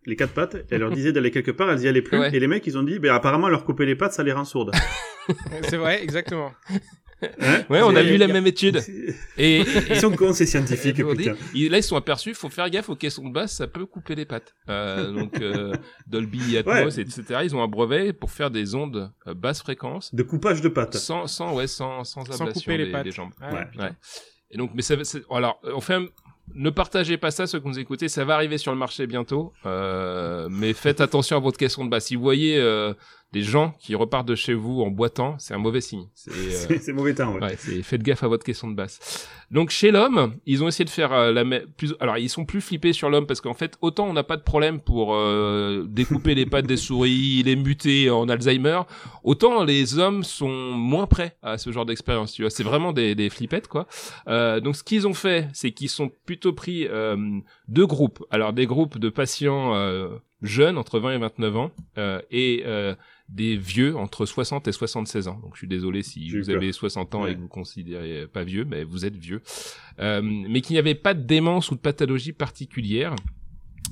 les quatre pattes. Et elles leur disaient d'aller quelque part, elles y allaient plus. Ouais. Et les mecs, ils ont dit, ben apparemment, leur couper les pattes, ça les rend sourdes. C'est vrai, exactement. Hein ouais, on a vu la même étude. Et, et- Ils sont cons, ces scientifiques, Et on dit- putain. là, ils sont aperçus, faut faire gaffe aux caissons de basse, ça peut couper les pattes. Euh, donc, euh, Dolby Atmos, etc. Ils ont un brevet pour faire des ondes euh, basse fréquence, De coupage de pattes. sans, sans, ouais, sans, sans Sans ablation couper les des, pattes. des jambes. Ah, Ouais. Ouais. Et donc, mais ça, va- c'est- alors, on fait un- ne partagez pas ça, ceux qui nous écoutez, ça va arriver sur le marché bientôt, euh, mais faites attention à votre caisson de basse. Si vous voyez euh, des gens qui repartent de chez vous en boitant, c'est un mauvais signe. C'est, euh, mauvais temps, ouais. Ouais, faites gaffe à votre caisson de basse. Donc chez l'homme, ils ont essayé de faire euh, la même plus alors ils sont plus flippés sur l'homme parce qu'en fait autant on n'a pas de problème pour euh, découper les pattes des souris, les muter en Alzheimer, autant les hommes sont moins prêts à ce genre d'expérience, tu vois, c'est vraiment des des flippettes quoi. Euh, donc ce qu'ils ont fait, c'est qu'ils sont plutôt pris euh, deux groupes. Alors des groupes de patients euh, jeunes entre 20 et 29 ans euh, et euh, des vieux entre 60 et 76 ans. Donc je suis désolé si vous peur. avez 60 ans Ouais. et que vous considérez pas vieux, mais vous êtes vieux. Euh, mais qu'il n'y avait pas de démence ou de pathologie particulière.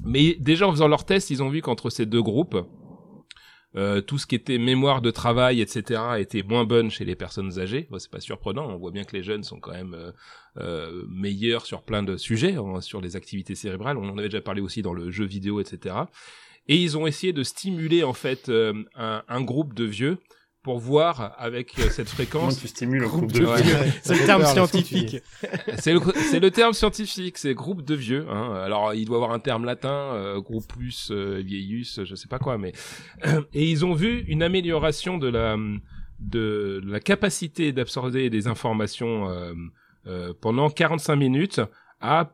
Mais déjà en faisant leur test, ils ont vu qu'entre ces deux groupes, euh, tout ce qui était mémoire de travail, etc., était moins bonne chez les personnes âgées. Bon, c'est pas surprenant. On voit bien que les jeunes sont quand même euh, euh, meilleurs sur plein de sujets, hein, sur les activités cérébrales. On en avait déjà parlé aussi dans le jeu vidéo, etc. Et ils ont essayé de stimuler en fait euh, un, un groupe de vieux pour voir avec euh, cette Comment fréquence tu stimules le Groupe groupe de vieux. C'est le terme scientifique. C'est le, c'est le terme scientifique, c'est groupe de vieux. Hein. Alors, il doit avoir un terme latin, euh, groupus, euh, vieillus, je sais pas quoi, mais et ils ont vu une amélioration de la de la capacité d'absorber des informations euh, euh, pendant 45 minutes à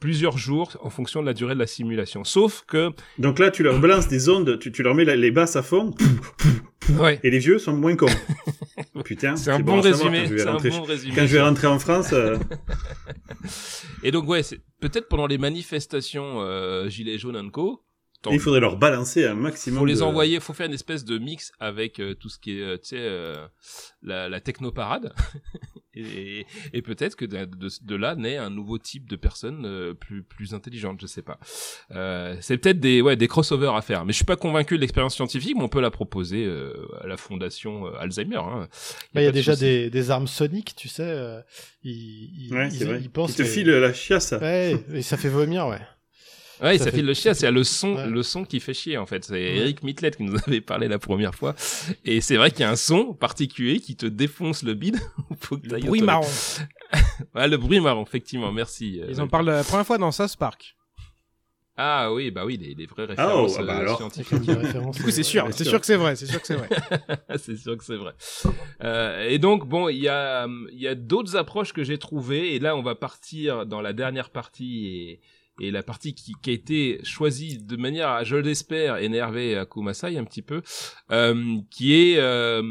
plusieurs jours en fonction de la durée de la simulation. Sauf que Donc là, tu leur balances des ondes, tu, tu leur mets la- les basses à fond, ouais, et les vieux sont moins cons. Putain, c'est un bon résumé. Quand je vais C'est un rentrer, bon résumé. quand je vais rentrer en France, euh, Et donc ouais, c'est peut-être pendant les manifestations euh, gilets jaunes co. tant- il faudrait leur balancer un maximum. faut les de- envoyer, faut faire une espèce de mix avec euh, tout ce qui est, euh, tu sais, euh, la, la technoparade. et et peut-être que de, de, de là naît un nouveau type de personnes euh, plus plus intelligentes, je sais pas. Euh, c'est peut-être des ouais des crossovers à faire, mais je suis pas convaincu de l'expérience scientifique, mais on peut la proposer euh, à la fondation euh, Alzheimer. Hein. Bah, Il y a pas de déjà des, des armes soniques, tu sais. euh, ils, ils, Ouais, ils- c'est vrai. ils pensent Ils te que- filent la chiasse. Ouais, et ça fait vomir, ouais. Ouais, Ça ça, fait- file le chien, c'est le son, Ouais. le son qui fait chier en fait. C'est Ouais. Eric Mitlet qui nous avait parlé la première fois. Et c'est vrai qu'il y a un son particulier qui te défonce le bide. Faut que Le bruit marron. Ouais, le bruit marron, effectivement, merci. euh, Ils en parlent la première fois dans South Park. Ah oui, bah oui, des, des vraies références ah bah euh, alors. scientifiques. Des références, Du coup, c'est euh, sûr, c'est sûr. que c'est vrai, c'est sûr que c'est vrai. c'est sûr que c'est vrai. Euh, et donc bon, il y a il y a d'autres approches que j'ai trouvées et là on va partir dans la dernière partie et et la partie qui, a été choisie de manière, à, je l'espère, énerver à Kumasai un petit peu, euh, qui est euh,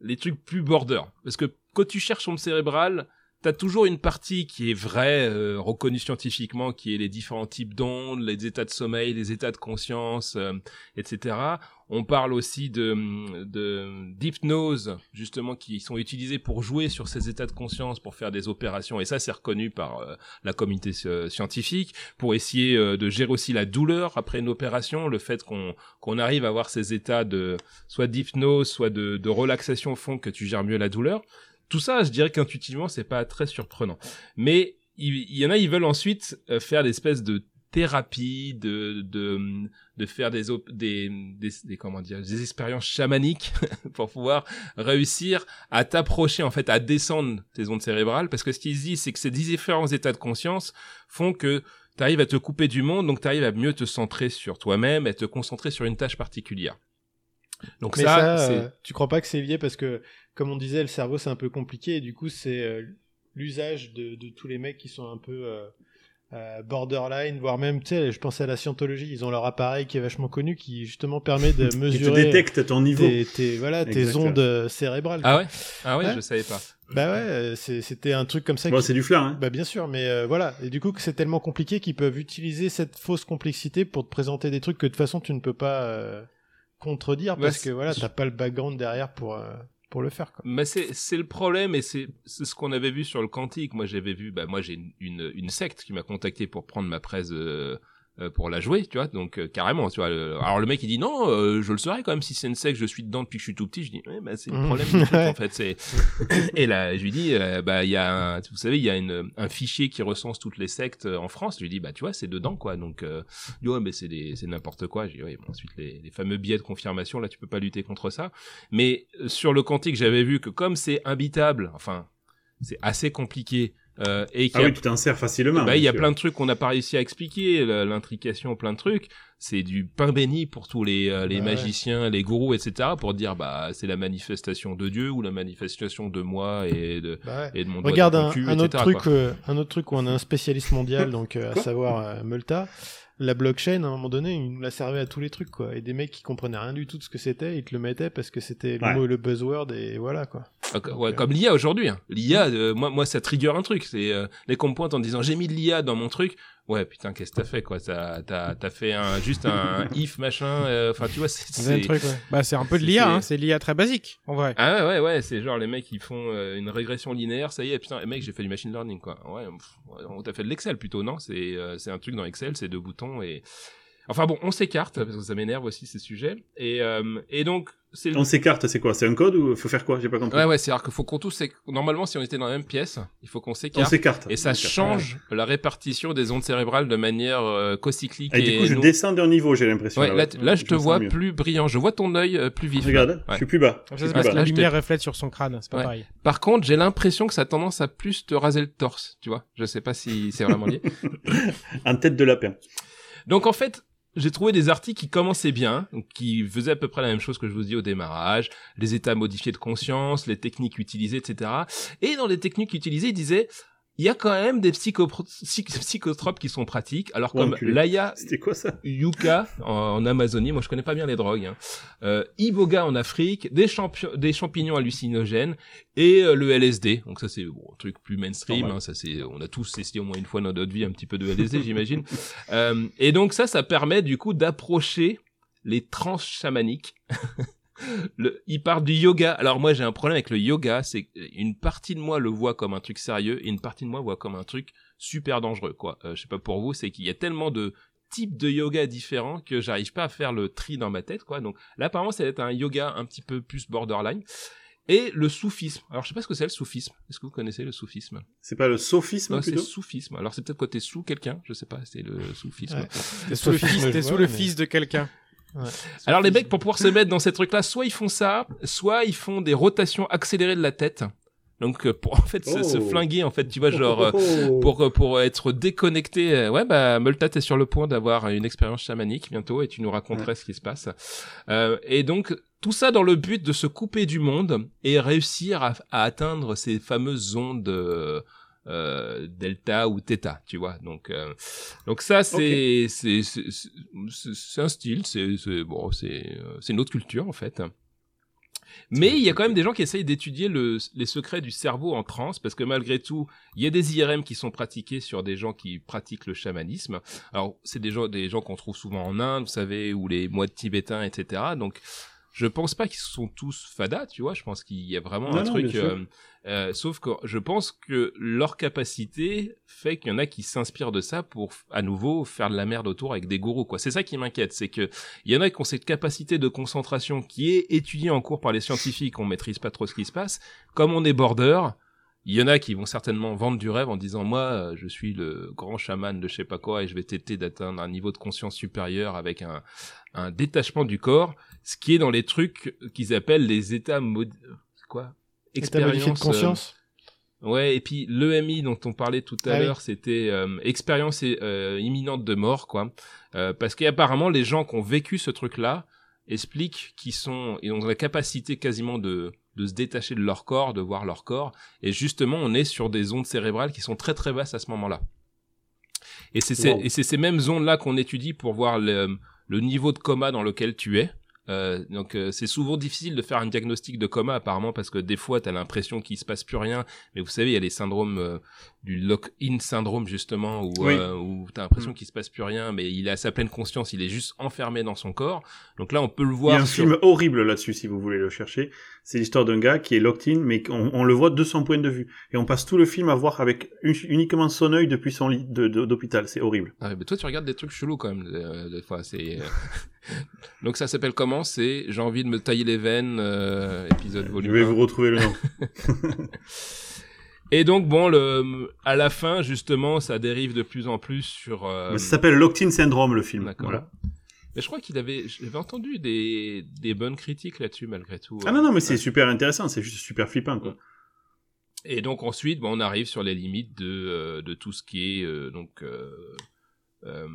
les trucs plus border. Parce que quand tu cherches onde cérébrale, t'as toujours une partie qui est vraie, euh, reconnue scientifiquement, qui est les différents types d'ondes, les états de sommeil, les états de conscience, euh, etc. On parle aussi de, de d'hypnose, justement, qui sont utilisés pour jouer sur ces états de conscience, pour faire des opérations. Et ça, c'est reconnu par euh, la communauté scientifique, pour essayer de gérer aussi la douleur après une opération, le fait qu'on qu'on arrive à avoir ces états de soit d'hypnose, soit de, de relaxation font que tu gères mieux la douleur. Tout ça, je dirais qu'intuitivement, c'est pas très surprenant. Mais il, y en a, ils veulent ensuite euh, faire l'espèce de thérapie, de, de, de faire des, des, des, comment dire, des expériences chamaniques pour pouvoir réussir à t'approcher, en fait, à descendre tes ondes cérébrales. Parce que ce qu'ils disent, c'est que ces différents états de conscience font que tu arrives à te couper du monde, donc tu arrives à mieux te centrer sur toi-même et te concentrer sur une tâche particulière. Donc Mais ça, euh, tu crois pas que c'est lié parce que, comme on disait, le cerveau c'est un peu compliqué et du coup c'est euh, l'usage de, de tous les mecs qui sont un peu euh, euh, borderline, voire même, tu sais, je pensais à la scientologie, ils ont leur appareil qui est vachement connu qui justement permet de Qui te mesurer détecte ton niveau. tes, tes- voilà, tes ondes cérébrales. Ah ouais? Ah ouais, Ouais. je savais pas. Bah ouais, c'était un truc comme ça. Bon, qui- c'est du flan, hein. Bah bien sûr, mais euh, voilà. Et du coup, que c'est tellement compliqué qu'ils peuvent utiliser cette fausse complexité pour te présenter des trucs que de toute façon tu ne peux pas euh, contredire Bah, parce que voilà, t'as pas le background derrière pour euh, pour le faire. Quoi. Mais c'est c'est le problème et c'est c'est ce qu'on avait vu sur le quantique. Moi j'avais vu, bah moi j'ai une, une une secte qui m'a contacté pour prendre ma presse euh, pour la jouer, tu vois. Donc euh, carrément, tu vois. le- Alors le mec il dit non, euh, je le saurais quand même si c'est une secte, je suis dedans depuis que je suis tout petit. Je dis ouais, bah c'est le Mhm. problème du truc, Ouais. en fait. C'est et là je lui dis euh, bah il y a un, vous savez il y a une un fichier qui recense toutes les sectes euh, en France. Je lui dis bah tu vois c'est dedans quoi. Donc euh, il dit, ouais mais c'est des c'est n'importe quoi. J'ai ouais bon, ensuite les, les fameux billets de confirmation là tu peux pas lutter contre ça. Mais euh, sur le quantique, j'avais vu que comme c'est imbitable, enfin, c'est assez compliqué, euh, et Ah a, oui, tu t'en sers facilement. bah, il y a plein de trucs qu'on n'a pas réussi à expliquer, l'intrication, plein de trucs. C'est du pain béni pour tous les, euh, les Ouais. magiciens, les gourous, etc. pour dire, bah, c'est la manifestation de Dieu ou la manifestation de moi et de, Bah ouais. et de mon Regarde ton un, cul, un autre etc., truc, euh, un autre truc où on a un spécialiste mondial, donc euh, à savoir euh, Multa. La blockchain, à un moment donné, il nous la servait à tous les trucs, quoi. Et des mecs qui comprenaient rien du tout de ce que c'était, ils te le mettaient parce que c'était le Ouais. mot, le buzzword, et voilà, quoi. Donc, ouais, euh, comme l'IA aujourd'hui. Hein. L'IA, euh, moi, moi, ça trigger un truc. C'est euh, les pointent en disant j'ai mis de l'IA dans mon truc. Ouais, putain, qu'est-ce que t'as fait quoi? T'as t'as t'as fait un juste un if machin. euh, Enfin, tu vois, c'est C'est ouais. Bah, c'est un peu de l'IA, c'est- hein. c'est l'IA très basique, en vrai. Ah ouais, ouais, ouais, c'est genre les mecs qui font euh, une régression linéaire, ça y est, putain, mec, j'ai fait du machine learning, quoi. Ouais, pff, on t'a fait de l'Excel plutôt, non? C'est euh, c'est un truc dans Excel, c'est deux boutons et... Enfin bon, on s'écarte, parce que ça m'énerve aussi ces sujets. Et, euh, et donc, On s'écarte, c'est quoi? C'est un code ou faut faire quoi? J'ai pas compris. Ouais, ouais, c'est-à-dire qu'il faut qu'on tous, normalement, si on était dans la même pièce, il faut qu'on On s'écarte. s'écarte. Et ça s'écarte. change la répartition des ondes cérébrales de manière euh, co-cyclique. Et du coup, je descends d'un niveau, j'ai l'impression. Ouais, là, là, je te vois mieux. plus brillant. Je vois ton œil euh, plus vif. Regarde, je suis plus bas. Ça, Je c'est suis parce que la lumière reflète sur son crâne, c'est pas Ouais. pareil. Par contre, j'ai l'impression que ça a tendance à plus te raser le torse, tu vois. Je sais pas si c'est vraiment lié. En tête de lapin. Donc en fait, j'ai trouvé des articles qui commençaient bien, qui faisaient à peu près la même chose que je vous dis au démarrage, les états modifiés de conscience, les techniques utilisées, etc. Et dans les techniques utilisées, ils disaient, il y a quand même des psychopro- psychotropes qui sont pratiques. Alors Ouais, comme l'aya C'était quoi ça? Yucca en, en Amazonie, moi je connais pas bien les drogues, hein. euh, iboga en Afrique, des, champi- des champignons hallucinogènes et euh, le LSD. Donc ça c'est bon, un truc plus mainstream, hein, ça c'est on a tous essayé au moins une fois dans notre vie un petit peu de LSD j'imagine. Euh, et donc ça ça permet du coup d'approcher les trans chamaniques. Le, il parle du yoga. Alors moi j'ai un problème avec le yoga, c'est qu'une partie de moi le voit comme un truc sérieux et une partie de moi voit comme un truc super dangereux quoi. Euh, je sais pas pour vous, c'est qu'il y a tellement de types de yoga différents que j'arrive pas à faire le tri dans ma tête quoi. Donc là apparemment ça va être un yoga un petit peu plus borderline et le soufisme. Alors je sais pas ce que c'est le soufisme. Est-ce que vous connaissez le soufisme? C'est pas le sophisme Non, c'est plutôt? soufisme. Alors c'est peut-être côté sous quelqu'un, je sais pas, c'est le soufisme. Ouais. T'es sous le Sophie, fils, je t'es vois, sous le mais- fils de quelqu'un. Alors les mecs, pour pouvoir se mettre dans ces trucs-là, soit ils font ça, soit ils font des rotations accélérées de la tête. Donc euh, pour en fait se, se Oh. flinguer, en fait, tu vois, genre euh, Oh, pour euh, pour être déconnecté. Ouais, bah Multat est sur le point d'avoir une expérience chamanique bientôt et tu nous raconterais ce qui se passe. Euh, et donc tout ça dans le but de se couper du monde et réussir à, à atteindre ces fameuses ondes. Euh, delta ou theta, tu vois. Donc, euh, donc ça c'est c'est c'est un style, c'est bon, c'est euh, c'est une autre culture en fait. Mais il y a quand même des gens qui essayent d'étudier le, les secrets du cerveau en transe, parce que malgré tout, il y a des IRM qui sont pratiqués sur des gens qui pratiquent le chamanisme. Alors, c'est des gens, des gens qu'on trouve souvent en Inde, vous savez, ou les moines tibétains, etc. Donc, je pense pas qu'ils sont tous fadas, tu vois. Je pense qu'il y a vraiment Non, un non, truc. euh, euh, sauf que je pense que leur capacité fait qu'il y en a qui s'inspirent de ça pour à nouveau faire de la merde autour avec des gourous quoi. C'est ça qui m'inquiète, c'est que il y en a qui ont cette capacité de concentration qui est étudiée en cours par les scientifiques, on maîtrise pas trop ce qui se passe. Comme on est border, il y en a qui vont certainement vendre du rêve en disant moi euh, je suis le grand chaman de je sais pas quoi et je vais t'aider d'atteindre un niveau de conscience supérieur avec un, un détachement du corps, ce qui est dans les trucs qu'ils appellent les états mod... quoi? Modifié de Expérience, euh, conscience. Ouais, et puis l'EMI dont on parlait tout à Ah oui. l'heure, c'était euh, expérience euh, imminente de mort, quoi. Euh, parce qu'apparemment, les gens qui ont vécu ce truc-là expliquent qu'ils sont, ils ont la capacité quasiment de de se détacher de leur corps, de voir leur corps. Et justement, on est sur des ondes cérébrales qui sont très très basses à ce moment-là. Et c'est ces, Wow. et c'est ces mêmes ondes-là qu'on étudie pour voir le, le niveau de coma dans lequel tu es. Euh, donc euh, c'est souvent difficile de faire un diagnostic de coma apparemment parce que des fois tu as l'impression qu'il se passe plus rien mais vous savez il y a les syndromes euh, du lock-in syndrome justement où, Oui. euh, où tu as l'impression qu'il se passe plus rien mais il a sa pleine conscience il est juste enfermé dans son corps donc là on peut le Il y a voir un sur- film horrible là-dessus, si vous voulez le chercher. C'est l'histoire d'un gars qui est locked in, mais on, on le voit de son point de vue. Et on passe tout le film à voir avec un- uniquement son œil depuis son lit de- de- d'hôpital. C'est horrible. Ah mais toi, tu regardes des trucs chelous quand même, euh, des fois. C'est. euh, Donc ça s'appelle comment? C'est j'ai envie de me tailler les veines, euh, épisode Je volume. vais 1. vous retrouver le nom. Et donc bon, le à la fin justement, ça dérive de plus en plus sur. euh, Mais ça s'appelle Locked in Syndrome, le film. D'accord. Voilà. Mais je crois qu'il avait, j'avais entendu des des bonnes critiques là-dessus malgré tout. Ah non, non, mais c'est Ouais. super intéressant. C'est juste super flippant, quoi. Et donc ensuite, bon, on arrive sur les limites de, euh, de tout ce qui est euh, donc euh, euh,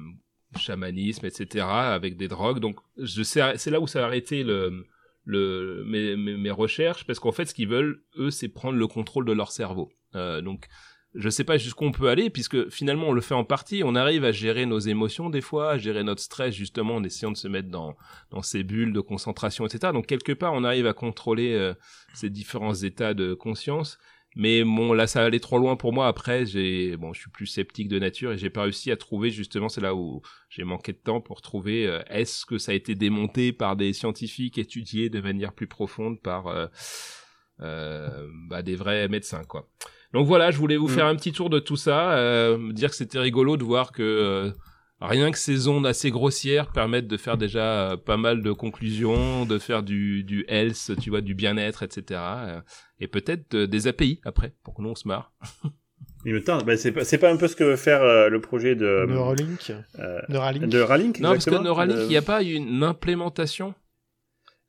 chamanisme, etc. avec des drogues. Donc je sais, c'est là où ça a arrêté le, le mes, mes, mes recherches parce qu'en fait, ce qu'ils veulent, eux, c'est prendre le contrôle de leur cerveau. Euh, donc je sais pas jusqu'où on peut aller puisque finalement on le fait en partie. On arrive à gérer nos émotions des fois, à gérer notre stress justement en essayant de se mettre dans dans ces bulles de concentration, etc. Donc quelque part, on arrive à contrôler euh, ces différents états de conscience. Mais bon, là, ça allait trop loin pour moi. Après, j'ai, bon, je suis plus sceptique de nature et j'ai pas réussi à trouver justement. C'est là où j'ai manqué de temps pour trouver. euh, est-ce que ça a été démonté par des scientifiques, étudié de manière plus profonde par euh, euh, bah, des vrais médecins, quoi. Donc voilà, je voulais vous Mm. faire un petit tour de tout ça, euh, me dire que c'était rigolo de voir que euh, rien que ces ondes assez grossières permettent de faire déjà euh, pas mal de conclusions, de faire du, du health, tu vois, du bien-être, etc. euh, et peut-être euh, des API après, pour que nous on se marre. Il me tente. Ben, c'est pas, c'est pas un peu ce que veut faire euh, le projet de, Neuralink. euh, Neuralink. de Ralink Non, parce que exactement Neuralink, De- il n'y a pas une implémentation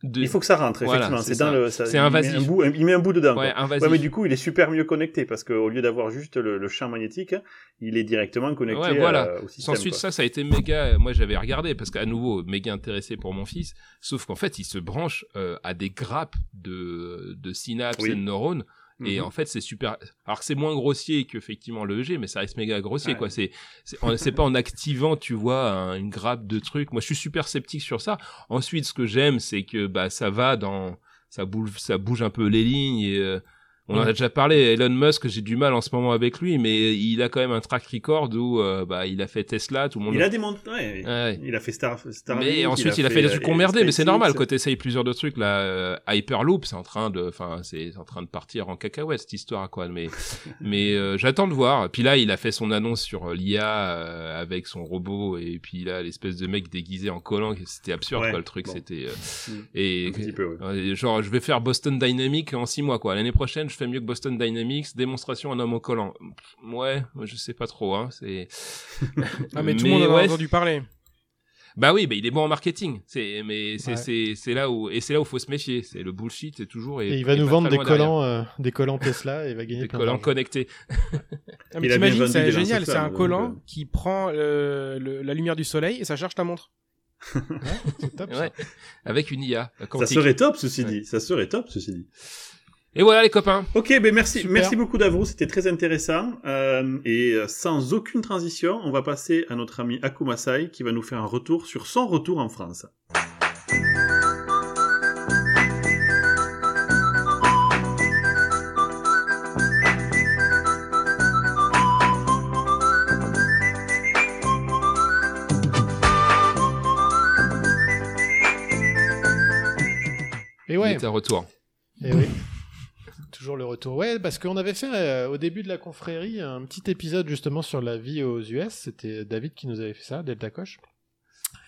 de... Il faut que ça rentre, Voilà, effectivement. c'est dans le. ça- C'est il met invasif. un bout- il met un bout dedans. Ouais, invasif. Ouais, mais du coup, il est super mieux connecté parce qu'au lieu d'avoir juste le, le champ magnétique, il est directement connecté Ouais, voilà. euh, au système. Ensuite, ça, ça a été méga. Moi, j'avais regardé parce qu'à nouveau, méga intéressé pour mon fils. Sauf qu'en fait, il se branche euh, à des grappes de, de synapses Oui. et de neurones. Et Mhm. en fait, c'est super. Alors que c'est moins grossier qu'effectivement le EG, mais ça reste méga grossier, Ouais. quoi. C'est, c'est pas en activant, tu vois, un- une grappe de trucs. Moi, je suis super sceptique sur ça. Ensuite, ce que j'aime, c'est que bah ça va dans, ça bouge, ça bouge un peu les lignes et euh, on en a déjà parlé. Elon Musk, j'ai du mal en ce moment avec lui, mais il a quand même un track record où euh, bah il a fait Tesla, tout le monde. Il a des montres. Ouais. Ouais. Il a fait Star. Star Mais ensuite, il a fait, des euh, trucs qu'on merdé, mais c'est normal quand t'essayes plusieurs de trucs là. euh, Hyperloop, c'est en train de, enfin, c'est en train de partir en cacahuète cette histoire quoi. Mais, mais euh, j'attends de voir. Puis là, il a fait son annonce sur euh, l'IA euh, avec son robot et puis là, l'espèce de mec déguisé en collant, c'était absurde Ouais, quoi le truc. bon. C'était euh, Mm. et Un petit peu, euh, genre, je vais faire Boston Dynamics en six mois quoi. L'année prochaine, je fais mieux que Boston Dynamics. Démonstration un homme au collant. Ouais, je sais pas trop. Hein. C'est Ah, mais tout le monde en a ouais, entendu parler. bah oui, mais il est bon en marketing. C'est mais c'est Ouais. c'est c'est là où et c'est là où faut se méfier. C'est le bullshit, c'est toujours. Et il va nous vendre des collants, euh, des collants Tesla et il va gagner des plein collants connectés. Ah, mais t'imagines, c'est génial. C'est un collant euh. qui prend le- la lumière du soleil et ça charge ta montre. C'est top. ça. Ouais. Avec une IA Ça serait top, ceci Ouais. dit. Ça serait top, ceci dit. Et voilà les copains. Ok, ben merci, Super. merci beaucoup Davro, c'était très intéressant. Euh, et euh, sans aucune transition, on va passer à notre ami Akumasai qui va nous faire un retour sur son retour en France. Et Il ouais. est à retour. Eh oui. Toujours le retour. Ouais, parce qu'on avait fait euh, au début de la confrérie un petit épisode justement sur la vie aux US. C'était David qui nous avait fait ça, Delta Coche.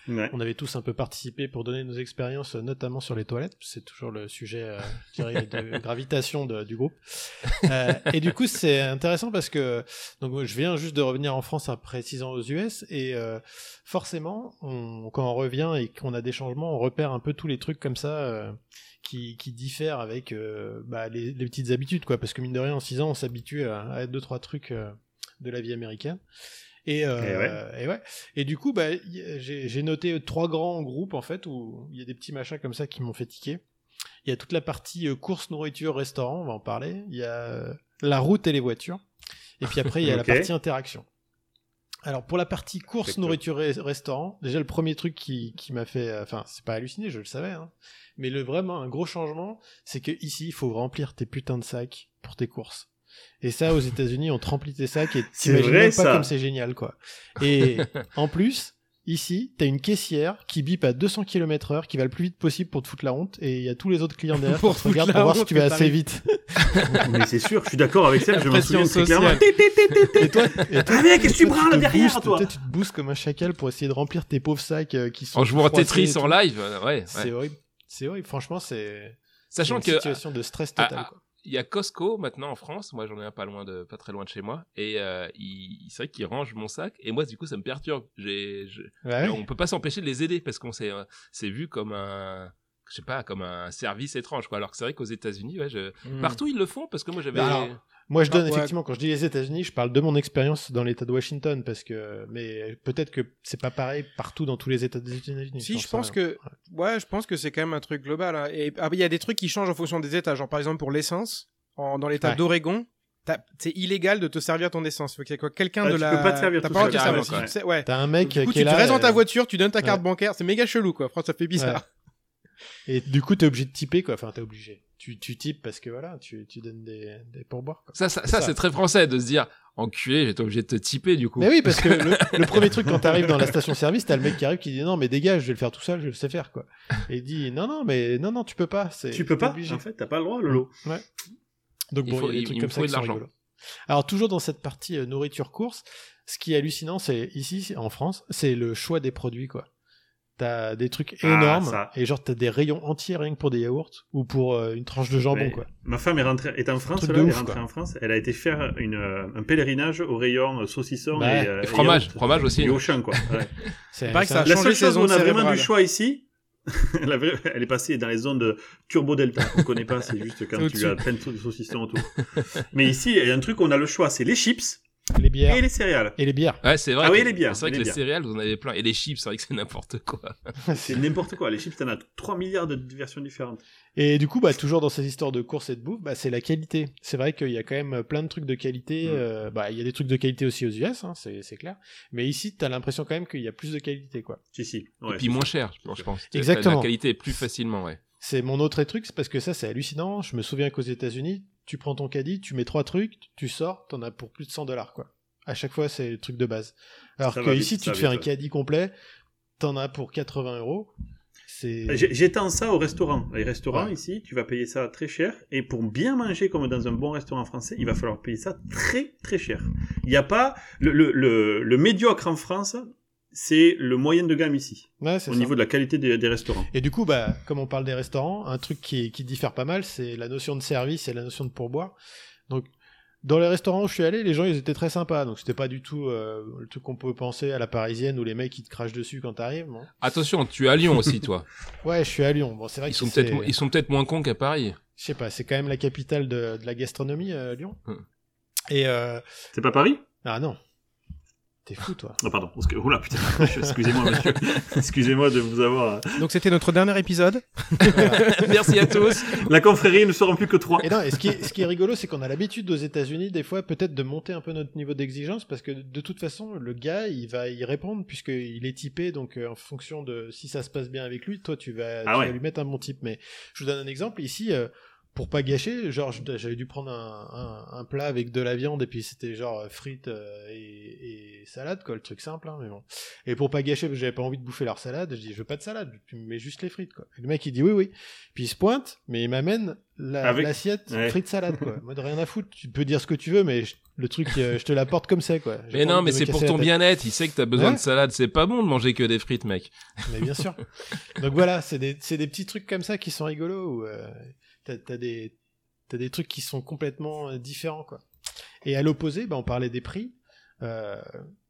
Ouais. On avait tous un peu participé pour donner nos expériences, euh, notamment sur les toilettes. C'est toujours le sujet, euh, je dirais, de gravitation de- du groupe. Euh, et du coup, c'est intéressant parce que donc je viens juste de revenir en France après six ans aux US et euh, forcément, on- quand on revient et qu'on a des changements, on repère un peu tous les trucs comme ça. euh, qui, qui diffèrent avec euh, bah, les, les petites habitudes, quoi. Parce que mine de rien, en 6 ans, on s'habitue à, à deux, trois trucs euh, de la vie américaine. Et, euh, Et ouais. et ouais. Et du coup, bah, y- j'ai noté trois grands groupes, en fait, où il y a des petits machins comme ça qui m'ont fait tiquer. Il y a toute la partie euh, course, nourriture, restaurant, on va en parler. Il y a euh, la route et les voitures. Et puis après, il y a la partie interaction. Alors pour la partie course, nourriture et restaurant, déjà le premier truc qui, qui m'a fait, euh, enfin c'est pas halluciné, je le savais, hein, mais le vraiment un gros changement, c'est que ici il faut remplir tes putains de sacs pour tes courses. Et ça aux États-Unis on te remplit tes sacs et t'imagines vrai, même pas ça. comme c'est génial quoi. Et en plus Ici, t'as une caissière qui bip à 200 km heure, qui va le plus vite possible pour te foutre la honte, et il y a tous les autres clients derrière Pour qui te regardent la pour voir si tu vas assez vite. Mais c'est sûr, je suis d'accord avec ça, je m'en souviens très clairement. Et toi, et toi, Allez, qu'est-ce que tu toi, branles derrière, boostes, toi Tu te boostes comme un chacal pour essayer de remplir tes pauvres sacs euh, qui sont. En jouant à Tetris en live, ouais. C'est horrible. C'est horrible. Franchement, c'est. Sachant c'est que une situation de stress total. ah, quoi. Il y a Costco maintenant en France. Moi, j'en ai un pas loin de, pas très loin de chez moi. Et euh, il, c'est vrai qu'il range mon sac. Et moi, du coup, ça me perturbe. J'ai, je- Ouais. on peut pas s'empêcher de les aider parce qu'on s'est, euh, c'est vu comme un, je sais pas, comme un service étrange, quoi. Alors que c'est vrai qu'aux États-Unis, ouais, je... Hmm. partout ils le font parce que moi j'avais. Alors, Moi, je donne Ah, ouais. effectivement quand je dis les États-Unis, je parle de mon expérience dans l'État de Washington parce que, mais peut-être que c'est pas pareil partout dans tous les États des États-Unis. Si, je pense que, ouais, je pense que c'est quand même un truc global. hein. Et ah, il y a des trucs qui changent en fonction des États. Genre, par exemple, pour l'essence, en- dans l'État Ouais. d'Oregon, c'est illégal de te servir ton essence. Il faut qu'il y ait quoi- quelqu'un Ah, de tu la. peux pas te servir T'as pas le droit de te servir. Si tu ouais. T'as un mec Du coup, qui tu est te restes dans ta euh, voiture, tu donnes ta carte ouais. bancaire. C'est méga chelou, quoi. Franchement, ça fait bizarre. Et du coup, t'es obligé de typer, quoi. Enfin, t'es obligé. Tu, tu types parce que voilà, tu, tu donnes des, des pourboires, quoi. Ça, ça, C'est ça, ça. c'est très français de se dire, enculé, j'étais obligé de te typer du coup. Mais oui, parce que le, le premier truc quand t'arrives dans la station-service, t'as le mec qui arrive qui dit non, mais dégage, je vais le faire tout seul, je le sais faire, quoi. Et il dit non, non, mais non, non, tu peux pas. c'est- Tu peux pas, obligé. en fait, t'as pas le droit, Lolo. Donc Il bon, faut- il y a des il- trucs il me comme faut ça qui de l'argent. Alors toujours dans cette partie euh, nourriture course, ce qui est hallucinant, c'est ici en France, c'est le choix des produits quoi. T'as des trucs Ah, énormes et genre t'as des rayons entiers rien que pour des yaourts ou pour euh, une tranche de jambon quoi. Ma femme est, rentrée, est en France, là, elle est ouf, rentrée quoi. en France. Elle a été faire une, euh, un pèlerinage au rayon saucisson et, euh, Et fromage, fromage aussi. Et au champ, quoi. Ouais. C'est que ça a La seule chose où on a vraiment du choix ici, elle, est passée dans les zones de turbo delta. On connaît pas, c'est juste quand tu as plein de sau- saucissons autour. Mais ici, il y a un truc, on a le choix, c'est les chips les bières et les céréales. et les bières. Ouais, c'est vrai. Ah oui, que- les bières, C'est vrai que les céréales, vous en avez plein. Et les chips, c'est vrai que c'est n'importe quoi. C'est n'importe quoi. Les chips, t'en as 3 milliards de versions différentes. Et du coup, bah, toujours dans ces histoires de course et de bouffe, bah, c'est la qualité. C'est vrai qu'il y a quand même plein de trucs de qualité. Mm. euh, bah, il y a des trucs de qualité aussi aux US, hein, c'est clair. Mais ici, t'as l'impression quand même qu'il y a plus de qualité, quoi. Si, si. Ouais, et puis moins ça. cher, je pense, je pense. Exactement. La qualité est plus facilement, ouais. C'est mon autre truc, c'est parce que ça, c'est hallucinant. Je me souviens qu'aux États-Unis, tu prends ton caddie, tu mets trois trucs, tu sors, t'en as pour plus de 100 dollars, quoi. À chaque fois, c'est le truc de base. Alors Ça que va vite, ici, tu te fais un caddie complet, t'en as pour 80 euros. J'ai- J'étends ça au restaurant. Les restaurants Ouais. ici, tu vas payer ça très cher. Et pour bien manger comme dans un bon restaurant français, il va falloir payer ça très très cher. Il n'y a pas le, le, le, le médiocre en France, c'est le moyen de gamme ici, Ouais, c'est au ça. niveau de la qualité des, des restaurants. Et du coup, bah, comme on parle des restaurants, un truc qui, qui diffère pas mal, c'est la notion de service et la notion de pourboire. Donc, dans les restaurants où je suis allé, les gens ils étaient très sympas. Donc, c'était pas du tout euh, le truc qu'on peut penser à la parisienne où les mecs ils te crachent dessus quand t'arrives. Bon. Attention, tu es à Lyon aussi, toi. Ouais, je suis à Lyon. Bon, c'est vrai Ils que sont c'est- peut-être, ils sont peut-être moins cons qu'à Paris. Je sais pas, c'est quand même la capitale de, de la gastronomie, euh, Lyon. Hmm. Et euh... C'est pas Paris? Ah non, t'es fou toi. Oh, pardon. Parce que- Oula, putain. Excusez-moi, monsieur. Excusez-moi de vous avoir. euh, Donc c'était notre dernier épisode. Voilà. Merci à tous. La confrérie ne seront plus que trois. Et non, et ce qui est, ce qui est rigolo, c'est qu'on a l'habitude aux États-Unis, des fois, peut-être de monter un peu notre niveau d'exigence, parce que de toute façon, le gars, il va y répondre, puisqu'il est typé, donc euh, en fonction de si ça se passe bien avec lui, toi, tu vas, Ah tu ouais. vas lui mettre un bon type. Mais je vous donne un exemple, ici, euh, pour pas gâcher, genre, j'avais dû prendre un, un, un plat avec de la viande, et puis c'était genre euh, frites euh, et, et salade, quoi, le truc simple, hein, mais bon. Et pour pas gâcher, parce que j'avais pas envie de bouffer leur salade, je dis, je veux pas de salade, tu me mets juste les frites, quoi. Et le mec, il dit oui, oui. Puis il se pointe, mais il m'amène la- Avec- l'assiette Ouais. frites salade, quoi. Moi, de rien à foutre. Tu peux dire ce que tu veux, mais je- le truc, euh, je te l'apporte comme ça, quoi. Mais non, mais c'est pour ton bien-être. Il sait que t'as besoin Ouais. de salade. C'est pas bon de manger que des frites, mec. Mais bien sûr. Donc voilà, c'est des, c'est des petits trucs comme ça qui sont rigolos, où euh, t'as, t'as des, t'as des trucs qui sont complètement euh, différents, quoi. Et à l'opposé, bah, on parlait des prix. Euh,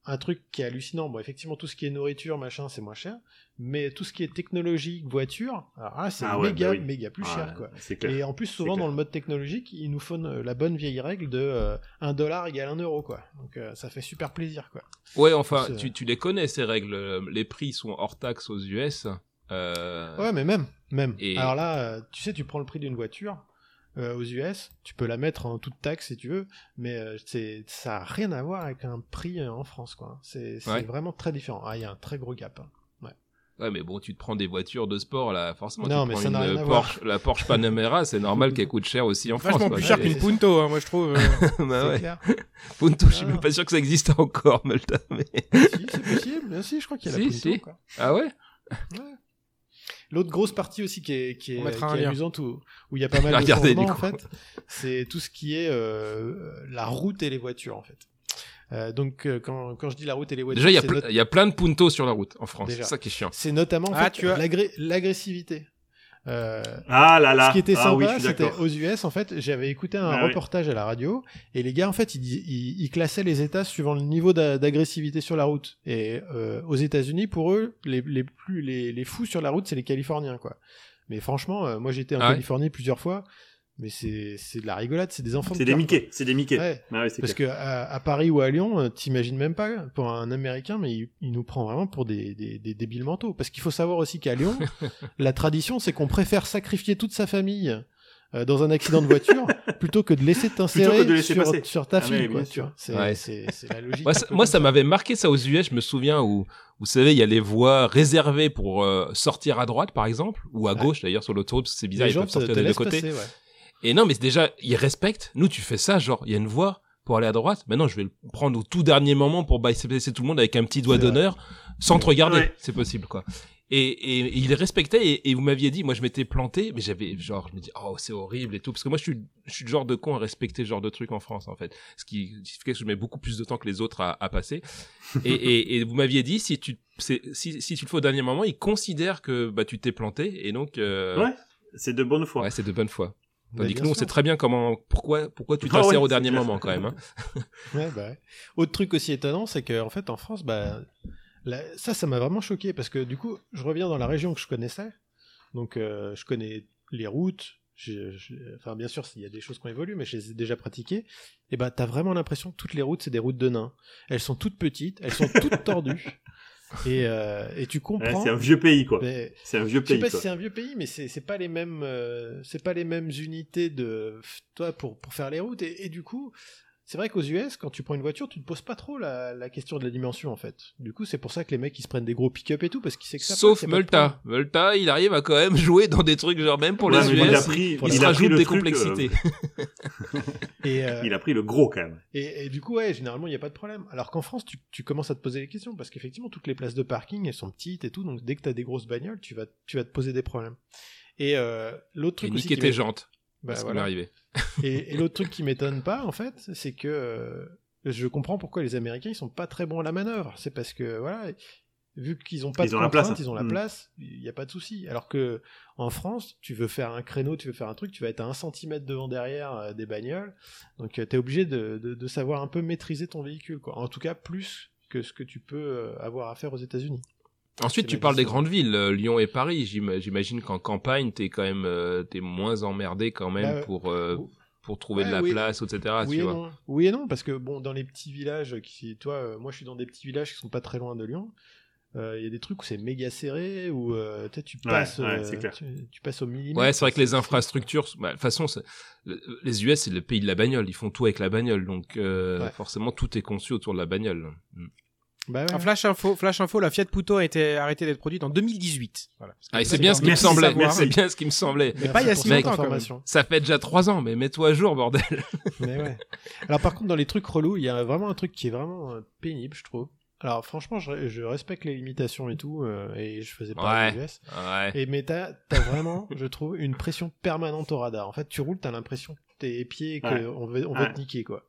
un truc qui est hallucinant, bon, effectivement, tout ce qui est nourriture, machin, c'est moins cher. Mais tout ce qui est technologique, voiture, alors là, c'est Ah ouais, méga, bah oui. méga plus Ah, cher, quoi. C'est clair. Et en plus, souvent dans le mode technologique, il nous faut euh, la bonne vieille règle de euh, 1 dollar égale 1 euro, quoi. Donc euh, ça fait super plaisir, quoi. Ouais, enfin, tu, tu les connais ces règles. Les prix sont hors taxe aux US. Euh, Ouais, mais même, même. Et- Alors là, euh, tu sais, tu prends le prix d'une voiture euh, aux US, tu peux la mettre en toute taxe si tu veux, mais euh, c'est ça a rien à voir avec un prix en France, quoi. C'est Ouais. vraiment très différent. Ah, il y a un très gros gap. hein. Ouais, mais bon, tu te prends des voitures de sport là, forcément. Non, tu mais prends ça n'a une rien à Porsche, la Porsche Panamera, c'est normal qu'elle coûte cher aussi en France. Quoi. plus cher qu'une Punto, hein, moi je trouve. euh. bah C'est ouais. clair. Punto, je suis même pas sûr que ça existe encore, Malta. Mais... si, c'est possible. Mais si, je crois qu'il y a la Si, Punto, si. quoi. Ah ouais? Ouais. L'autre grosse partie aussi qui est, qui est, qui amusante, où où il y a pas mal de changements, en fait, c'est tout ce qui est euh, la route et les voitures, en fait. Euh, donc, euh, quand, quand je dis la route et les voitures, Déjà, il y, a plein de Punto sur la route en France. C'est ça qui est chiant. c'est notamment en Ah, fait, l'agressivité. Euh, Ah là là. ce qui était ah, oui, sympa, suis c'était aux US, en fait, j'avais écouté un Ah oui. reportage à la radio, et les gars, en fait, ils, ils, ils classaient les États suivant le niveau d'a- d'agressivité sur la route. Et euh, aux États-Unis, pour eux, les, les plus les, les fous sur la route, c'est les Californiens, quoi. Mais franchement, euh, moi j'étais en Ah ouais Californie plusieurs fois, mais c'est c'est de la rigolade, c'est des enfants. de C'est des Mickey. C'est des Mickey. Ouais. Ah ouais, Parce clair. que à, à Paris ou à Lyon, euh, t'imagines même pas pour un Américain, mais il, il nous prend vraiment pour des, des, des débiles mentaux. Parce qu'il faut savoir aussi qu'à Lyon, la tradition, c'est qu'on préfère sacrifier toute sa famille euh, dans un accident de voiture plutôt que de laisser t'insérer sur, ta Ah fille. vois. C'est Ouais. c'est- c'est la logique. Moi, ça, m'avait marqué ça aux US. Je me souviens où, vous savez, il y a les voies réservées pour euh, sortir à droite, par exemple, ou à Ouais. gauche d'ailleurs sur l'autoroute, parce que c'est bizarre, Les ils gens peuvent sortir des deux côtés. passer, ouais. Et non, mais déjà, ils respectent. Nous, tu fais ça, genre, il y a une voie pour aller à droite. Maintenant, je vais le prendre au tout dernier moment pour bypasser tout le monde avec un petit doigt d'honneur, sans te regarder. Ouais. C'est possible, quoi. Et, et, et il respectait et, et vous m'aviez dit, moi je m'étais planté, mais j'avais genre, je me dis, oh c'est horrible et tout, parce que moi je suis, je suis le genre de con à respecter ce genre de truc en France en fait, ce qui fait que je mets beaucoup plus de temps que les autres à, à passer. et, vous m'aviez dit, si tu, si, si tu le fais au dernier moment, il considère que bah tu t'es planté et donc euh, Ouais, c'est de bonne foi. ouais, c'est de bonne foi. Bah, Tandis que nous, on sait très bien comment, pourquoi, pourquoi tu Ah t'insères ouais, au dernier clair. moment quand même. Hein. Ouais, bah ouais. Autre truc aussi étonnant, c'est qu'en fait, en France, bah, la- ça, ça m'a vraiment choqué parce que du coup, je reviens dans la région que je connaissais. Donc, euh, je connais les routes. Enfin, bien sûr, il y a des choses qui ont évolué, mais je les ai déjà pratiquées. Et bah, t'as vraiment l'impression que toutes les routes, c'est des routes de nains. Elles sont toutes petites, elles sont toutes tordues. Et, euh, et tu Ouais, comprends. c'est un vieux pays, quoi. C'est un vieux je sais pays, pas quoi. si c'est un vieux pays, mais c'est c'est pas les mêmes, euh, c'est pas les mêmes unités de toi pour pour faire les routes. Et, et du coup, c'est vrai qu'aux US, quand tu prends une voiture, tu te poses pas trop la, la question de la dimension en fait. Du coup, c'est pour ça que les mecs ils se prennent des gros pick-up et tout parce qu'ils savent que ça Sauf passe, Multa. Multa, il arrive à quand même jouer dans des trucs genre même pour Ouais, les US. il a pris, pour il a rajoute des truc, complexités. Et, euh, il a pris le gros, quand même. Et, et du coup, ouais, généralement, il n'y a pas de problème. Alors qu'en France, tu, tu commences à te poser des questions, parce qu'effectivement, toutes les places de parking, elles sont petites et tout, donc dès que tu as des grosses bagnoles, tu vas, tu vas te poser des problèmes. Et euh, l'autre Et truc aussi niquer qui tes jantes. Bah, voilà. arrivé. Et, et l'autre truc qui m'étonne pas, en fait, c'est que euh, je comprends pourquoi les Américains, ils sont pas très bons à la manœuvre. C'est parce que, voilà, vu qu'ils ont pas Ils de ont la place. ils ont la Mm. place, il n'y a pas de souci. Alors que en France, tu veux faire un créneau, tu veux faire un truc, tu vas être à un centimètre devant derrière euh, des bagnoles. Donc tu es obligé de, de- de savoir un peu maîtriser ton véhicule, quoi. En tout cas, plus que ce que tu peux euh, avoir à faire aux États-Unis. Ensuite, tu parles des grandes villes, euh, Lyon et Paris. J'im- J'imagine qu'en campagne, t'es quand même, euh, t'es moins emmerdé quand même Bah, pour euh, ou- pour trouver ouais, de la oui. place, etc. oui, tu et vois. non. oui et non, parce que bon, dans les petits villages, qui, toi, euh, moi je suis dans des petits villages qui sont pas très loin de Lyon. euh, Il y a des trucs où c'est méga serré, où euh, tu Ouais, passes, ouais, euh, c'est clair. tu, tu passes au millimètre. Ouais, c'est vrai que les infrastructures, bah, de toute façon, les US, c'est le pays de la bagnole. Ils font tout avec la bagnole, donc euh, Ouais. forcément, tout est conçu autour de la bagnole. Mm. Bah ouais. Un flash info, flash info, la Fiat Punto a été arrêtée d'être produite en 2018. Voilà. Ah, et c'est bien ce qui me semblait. C'est bien ce qui me semblait. Merci pas il y a si longtemps, quand. Ça fait déjà trois ans, mais mets-toi à jour, bordel. Mais ouais. Alors par contre, dans les trucs relous, il y a vraiment un truc qui est vraiment euh, pénible, je trouve. Alors franchement, je, je respecte les limitations et tout, euh, et je faisais pas Ouais. US. Ouais. Et mais t'as as vraiment, je trouve, une pression permanente au radar. En fait, tu roules, t'as l'impression que tes pieds, qu'on Ouais. veut, on va Ouais. te niquer, quoi.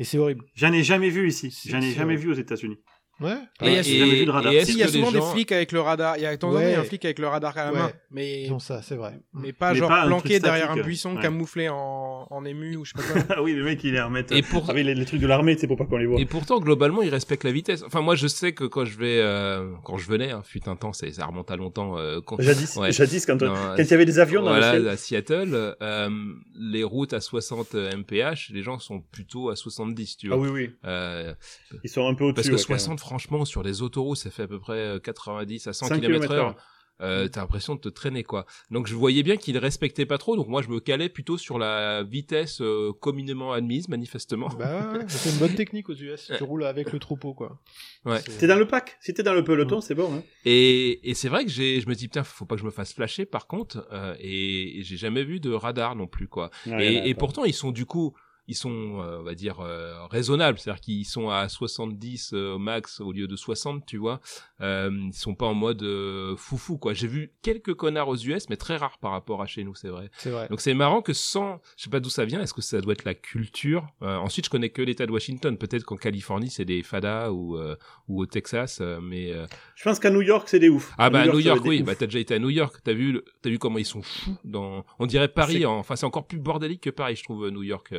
Et c'est horrible. J'en ai jamais vu ici. J'en ai jamais vrai. vu aux États-Unis. Ouais. Et il y a- j'ai jamais vu de radar. et Si, il y a souvent des gens- flics avec le radar. Il y a de temps en temps, il y a un flic avec le radar à la Ouais. main. Mais, Ils ont ça, c'est vrai. mais pas Mais genre pas planqué derrière un buisson Ouais. camouflé en, en ému ou je sais pas quoi. Ah oui, le mec, il les remet. Et pour- Ah oui, les, les trucs de l'armée, c'est pour pas qu'on les voit. Et pourtant, globalement, ils respectent la vitesse. Enfin, moi, je sais que quand je vais, euh, quand je venais, hein, fut un temps, c'est- ça remonte à longtemps. Euh, quand, Jadis, Ouais. jadis quand, Non, quand il y avait des avions dans voilà, le ciel. à Seattle, euh, les routes à 60 mph, les gens sont plutôt à 70, tu vois. Ah oui, oui. Euh, Ils sont un peu au-dessus. parce que ouais, quand même. 60, franchement, sur les autoroutes, ça fait à peu près euh, 90 à 100 5 km heure. Euh, t'as l'impression de te traîner quoi. Donc je voyais bien qu'ils respectaient pas trop, donc moi je me calais plutôt sur la vitesse euh, communément admise manifestement. Bah c'est une bonne technique aux US. Tu roules avec le troupeau, quoi. Ouais. C'est- T'es dans le pack Si t'es dans le peloton, c'est bon. Hein. Et, et c'est vrai que j'ai, je me dis putain, faut pas que je me fasse flasher par contre, euh, et, et j'ai jamais vu de radar non plus quoi. Ouais, et, pourtant ils sont du coup, ils sont, euh, on va dire euh, raisonnables, c'est-à-dire qu'ils sont à 70 euh, au max au lieu de 60, tu vois. Euh, ils sont pas en mode euh, foufou quoi. J'ai vu quelques connards aux US, mais très rares par rapport à chez nous, c'est vrai. C'est vrai. Donc c'est marrant que sans, je sais pas d'où ça vient, est-ce que ça doit être la culture? Euh, Ensuite, je connais que l'État de Washington. Peut-être qu'en Californie c'est des fadas ou euh, ou au Texas, mais euh, Je pense qu'à New York, c'est des oufs. ah bah à New York, va être oui. Bah t'as déjà été à New York. T'as vu, le- t'as vu comment ils sont fous dans. On dirait Paris. Enfin, c'est encore plus bordélique que Paris, je trouve. New York.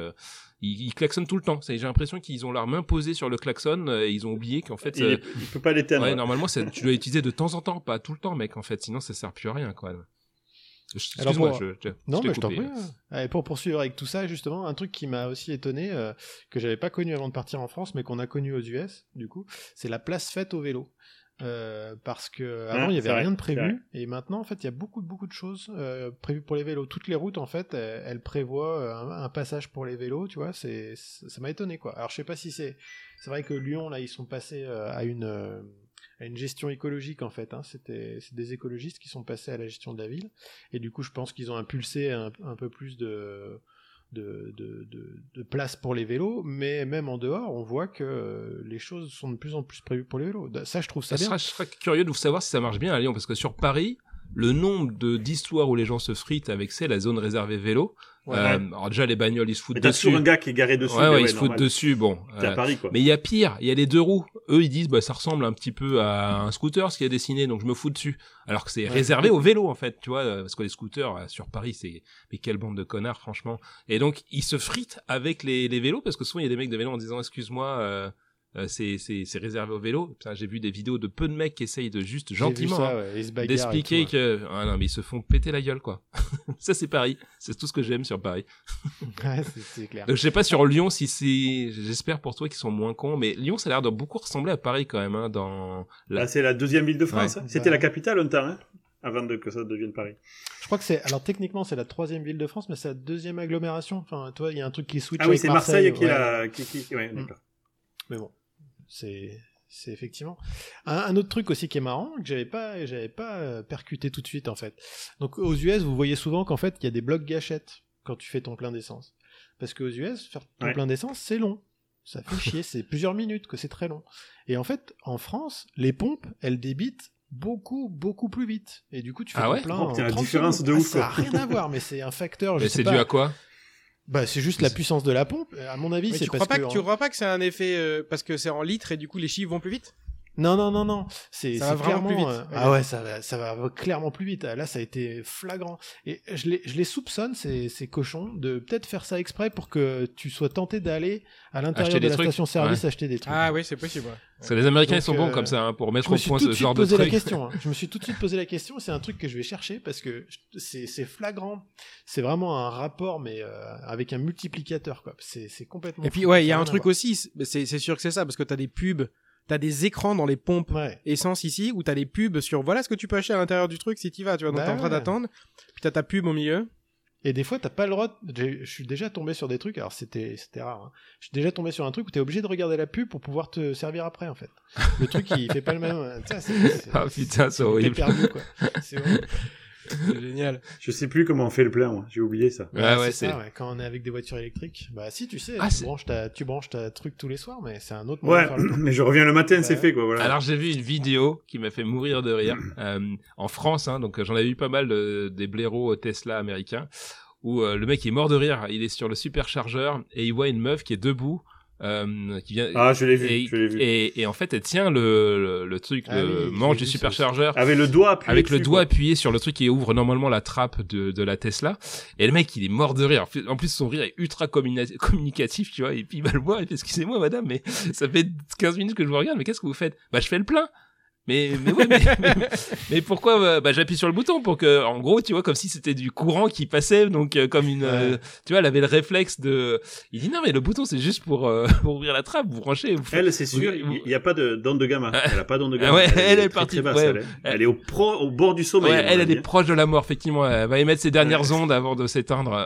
Ils, ils klaxonnent tout le temps. J'ai l'impression qu'ils ont leur main posée sur le klaxon euh, et ils ont oublié qu'en fait. Il, euh, il peut pas l'éteindre. ouais, normalement, c'est- tu dois l'utiliser de temps en temps, pas tout le temps, mec. En fait, sinon ça sert plus à rien, quoi. Alors, Excuse-moi, moi- je, je- Non, je mais je t'en prie. hein. Allez, pour poursuivre avec tout ça, justement, un truc qui m'a aussi étonné, euh, que j'avais pas connu avant de partir en France, mais qu'on a connu aux US, du coup, c'est la place faite au vélo. Euh, parce que avant Ah, il y avait vrai, rien de prévu. Et maintenant en fait il y a beaucoup beaucoup de choses euh, prévues pour les vélos. Toutes les routes en fait elles, elles prévoient euh, un, un passage pour les vélos tu vois. C'est ça m'a étonné quoi. Alors je sais pas si c'est c'est vrai que Lyon là ils sont passés euh, à une euh, à une gestion écologique en fait hein. c'était c'est des écologistes qui sont passés à la gestion de la ville. Et du coup je pense qu'ils ont impulsé un, un peu plus de de, de, de, de place pour les vélos, mais même en dehors, on voit que euh, les choses sont de plus en plus prévues pour les vélos. Ça, je trouve ça Ça bien. sera, je serais curieux de vous savoir si ça marche bien à Lyon, parce que sur Paris, le nombre d'histoires où les gens se fritent avec c'est la zone réservée vélo. Ouais. euh, alors déjà les bagnoles ils se foutent Mais t'as dessus. toujours un gars qui est garé dessus. ouais, ouais, ils se foutent normal. dessus. Bon, T'es à euh, Paris, quoi. mais il y a pire, il y a les deux roues. Eux, ils disent, bah, ça ressemble un petit peu à un scooter, ce qui est dessiné, donc je me fous dessus. Alors que c'est Ouais. réservé aux vélos, en fait, tu vois, euh, parce que les scooters, euh, sur Paris, c'est, mais quelle bande de connards, franchement. Et donc, ils se fritent avec les, les vélos, parce que souvent, il y a des mecs de vélo en disant, excuse-moi, euh, euh, c'est, c'est, c'est réservé vélos. Putain, j'ai vu des vidéos de peu de mecs qui essayent de juste gentiment, ça, hein, ouais, d'expliquer que, ah non, mais ils se font péter la gueule, quoi. ça, c'est Paris. C'est tout ce que j'aime sur Paris. Ouais, c'est- clair. Donc, je sais pas sur Lyon si c'est, j'espère pour toi qu'ils sont moins cons, mais Lyon, ça a l'air de beaucoup ressembler à Paris quand même, hein, dans la... Là, c'est la deuxième ville de France. Ouais. hein. C'était Bah. la capitale un temps, hein, avant de, que ça devienne Paris. Je crois que c'est, alors techniquement, c'est la troisième ville de France, mais c'est la deuxième agglomération. Enfin, toi, il y a un truc qui switch Ah oui, c'est Marseille, qui est ouais. la. Qui, qui... Ouais, Mm. d'accord. Mais bon, c'est c'est effectivement un, un autre truc aussi qui est marrant que j'avais pas j'avais pas euh, percuté tout de suite en fait. Donc aux US, vous voyez souvent qu'en fait il y a des blocs gâchettes quand tu fais ton plein d'essence, parce qu'aux US faire ton Ouais. plein d'essence c'est long, ça fait chier, c'est plusieurs minutes que c'est très long. Et en fait en France, les pompes elles débitent beaucoup beaucoup plus vite et du coup tu fais Ah ton ouais? plein Oh, en putain, la 30 différence secondes. de Ah, ouf, ça a rien à voir mais c'est un facteur je Mais sais c'est dû à quoi? Bah c'est juste la puissance de la pompe. À mon avis c'est tu parce crois pas que que, tu crois pas que c'est un effet euh, parce que c'est en litres et du coup les chiffres vont plus vite? Non, non, non, non. C'est Ça c'est va vraiment clairement. plus vite. euh, Ouais. ah ouais, ça va, ça va clairement plus vite. Là, ça a été flagrant. Et je les, je les soupçonne, ces, ces cochons, de peut-être faire ça exprès pour que tu sois tenté d'aller à l'intérieur de des la station-service acheter des trucs. Ah oui, c'est possible. ouais. Parce que les Américains, Donc, ils sont bons euh, comme ça, hein, pour mettre me au point tout ce de genre suite de posé la truc. question. hein. Je me suis tout de suite posé la question. C'est un truc que je vais chercher parce que c'est c'est flagrant. C'est vraiment un rapport, mais euh, avec un multiplicateur. quoi. C'est c'est complètement. Et puis fou, ouais, il y a un truc voir. aussi, c'est c'est sûr que c'est ça parce que t'as des pubs, t'as des écrans dans les pompes Ouais. essence ici où t'as des pubs sur voilà ce que tu peux acheter à l'intérieur du truc si t'y vas, tu vois. Donc Bah t'es en train d'attendre, puis t'as ta pub au milieu. Et des fois, t'as pas le droit. de- Je suis déjà tombé sur des trucs. Alors c'était c'était rare. hein. Je suis déjà tombé sur un truc où t'es obligé de regarder la pub pour pouvoir te servir après en fait. Le truc il fait pas le même. euh, Ah putain, c'est horrible. perdu quoi. C'est horrible. C'est génial. Je sais plus comment on fait le plein, moi. J'ai oublié ça. Ouais, ouais, c'est c'est. ça. ouais. Quand on est avec des voitures électriques, bah si tu sais, Ah, tu c'est- branches ta tu branches ta truc tous les soirs, mais c'est un autre Ouais, de faire le plein. mais je reviens le matin, c'est Ouais. fait, quoi. Voilà. Alors j'ai vu une vidéo qui m'a fait mourir de rire euh, en France, hein, donc euh, j'en avais vu pas mal euh, des blaireaux Tesla américains où euh, le mec est mort de rire, il est sur le superchargeur et il voit une meuf qui est debout, euh, qui vient Ah, je l'ai vu, et, je l'ai vu. et, et en fait elle tient le, le, le truc, Ah le oui, manche du superchargeur Avec le doigt appuyé avec le doigt quoi. appuyé sur le truc qui ouvre normalement la trappe de, de la Tesla. Et le mec, il est mort de rire. En plus, son rire est ultra communi- communicatif, tu vois. Et puis, il va le voir, il fait, excusez-moi, madame, mais ça fait 15 minutes que je vous regarde, mais qu'est-ce que vous faites? Bah, je fais le plein. Mais, mais ouais, mais, mais, mais pourquoi, euh, bah, j'appuie sur le bouton pour que, en gros, tu vois, comme si c'était du courant qui passait, donc, euh, comme une, euh, tu vois, elle avait le réflexe de, il dit, non, mais le bouton, c'est juste pour, euh, pour ouvrir la trappe, vous branchez, vous Elle, c'est sûr, vous- il n'y a pas de d'onde de gamma. Elle a pas d'onde de gamma. Ah ouais, elle est partie, très basse, ouais. elle, est- elle est au, pro, au bord du sommeil. Ouais, elle, elle est proche de la mort, effectivement. Elle va émettre ses dernières ondes avant de s'éteindre.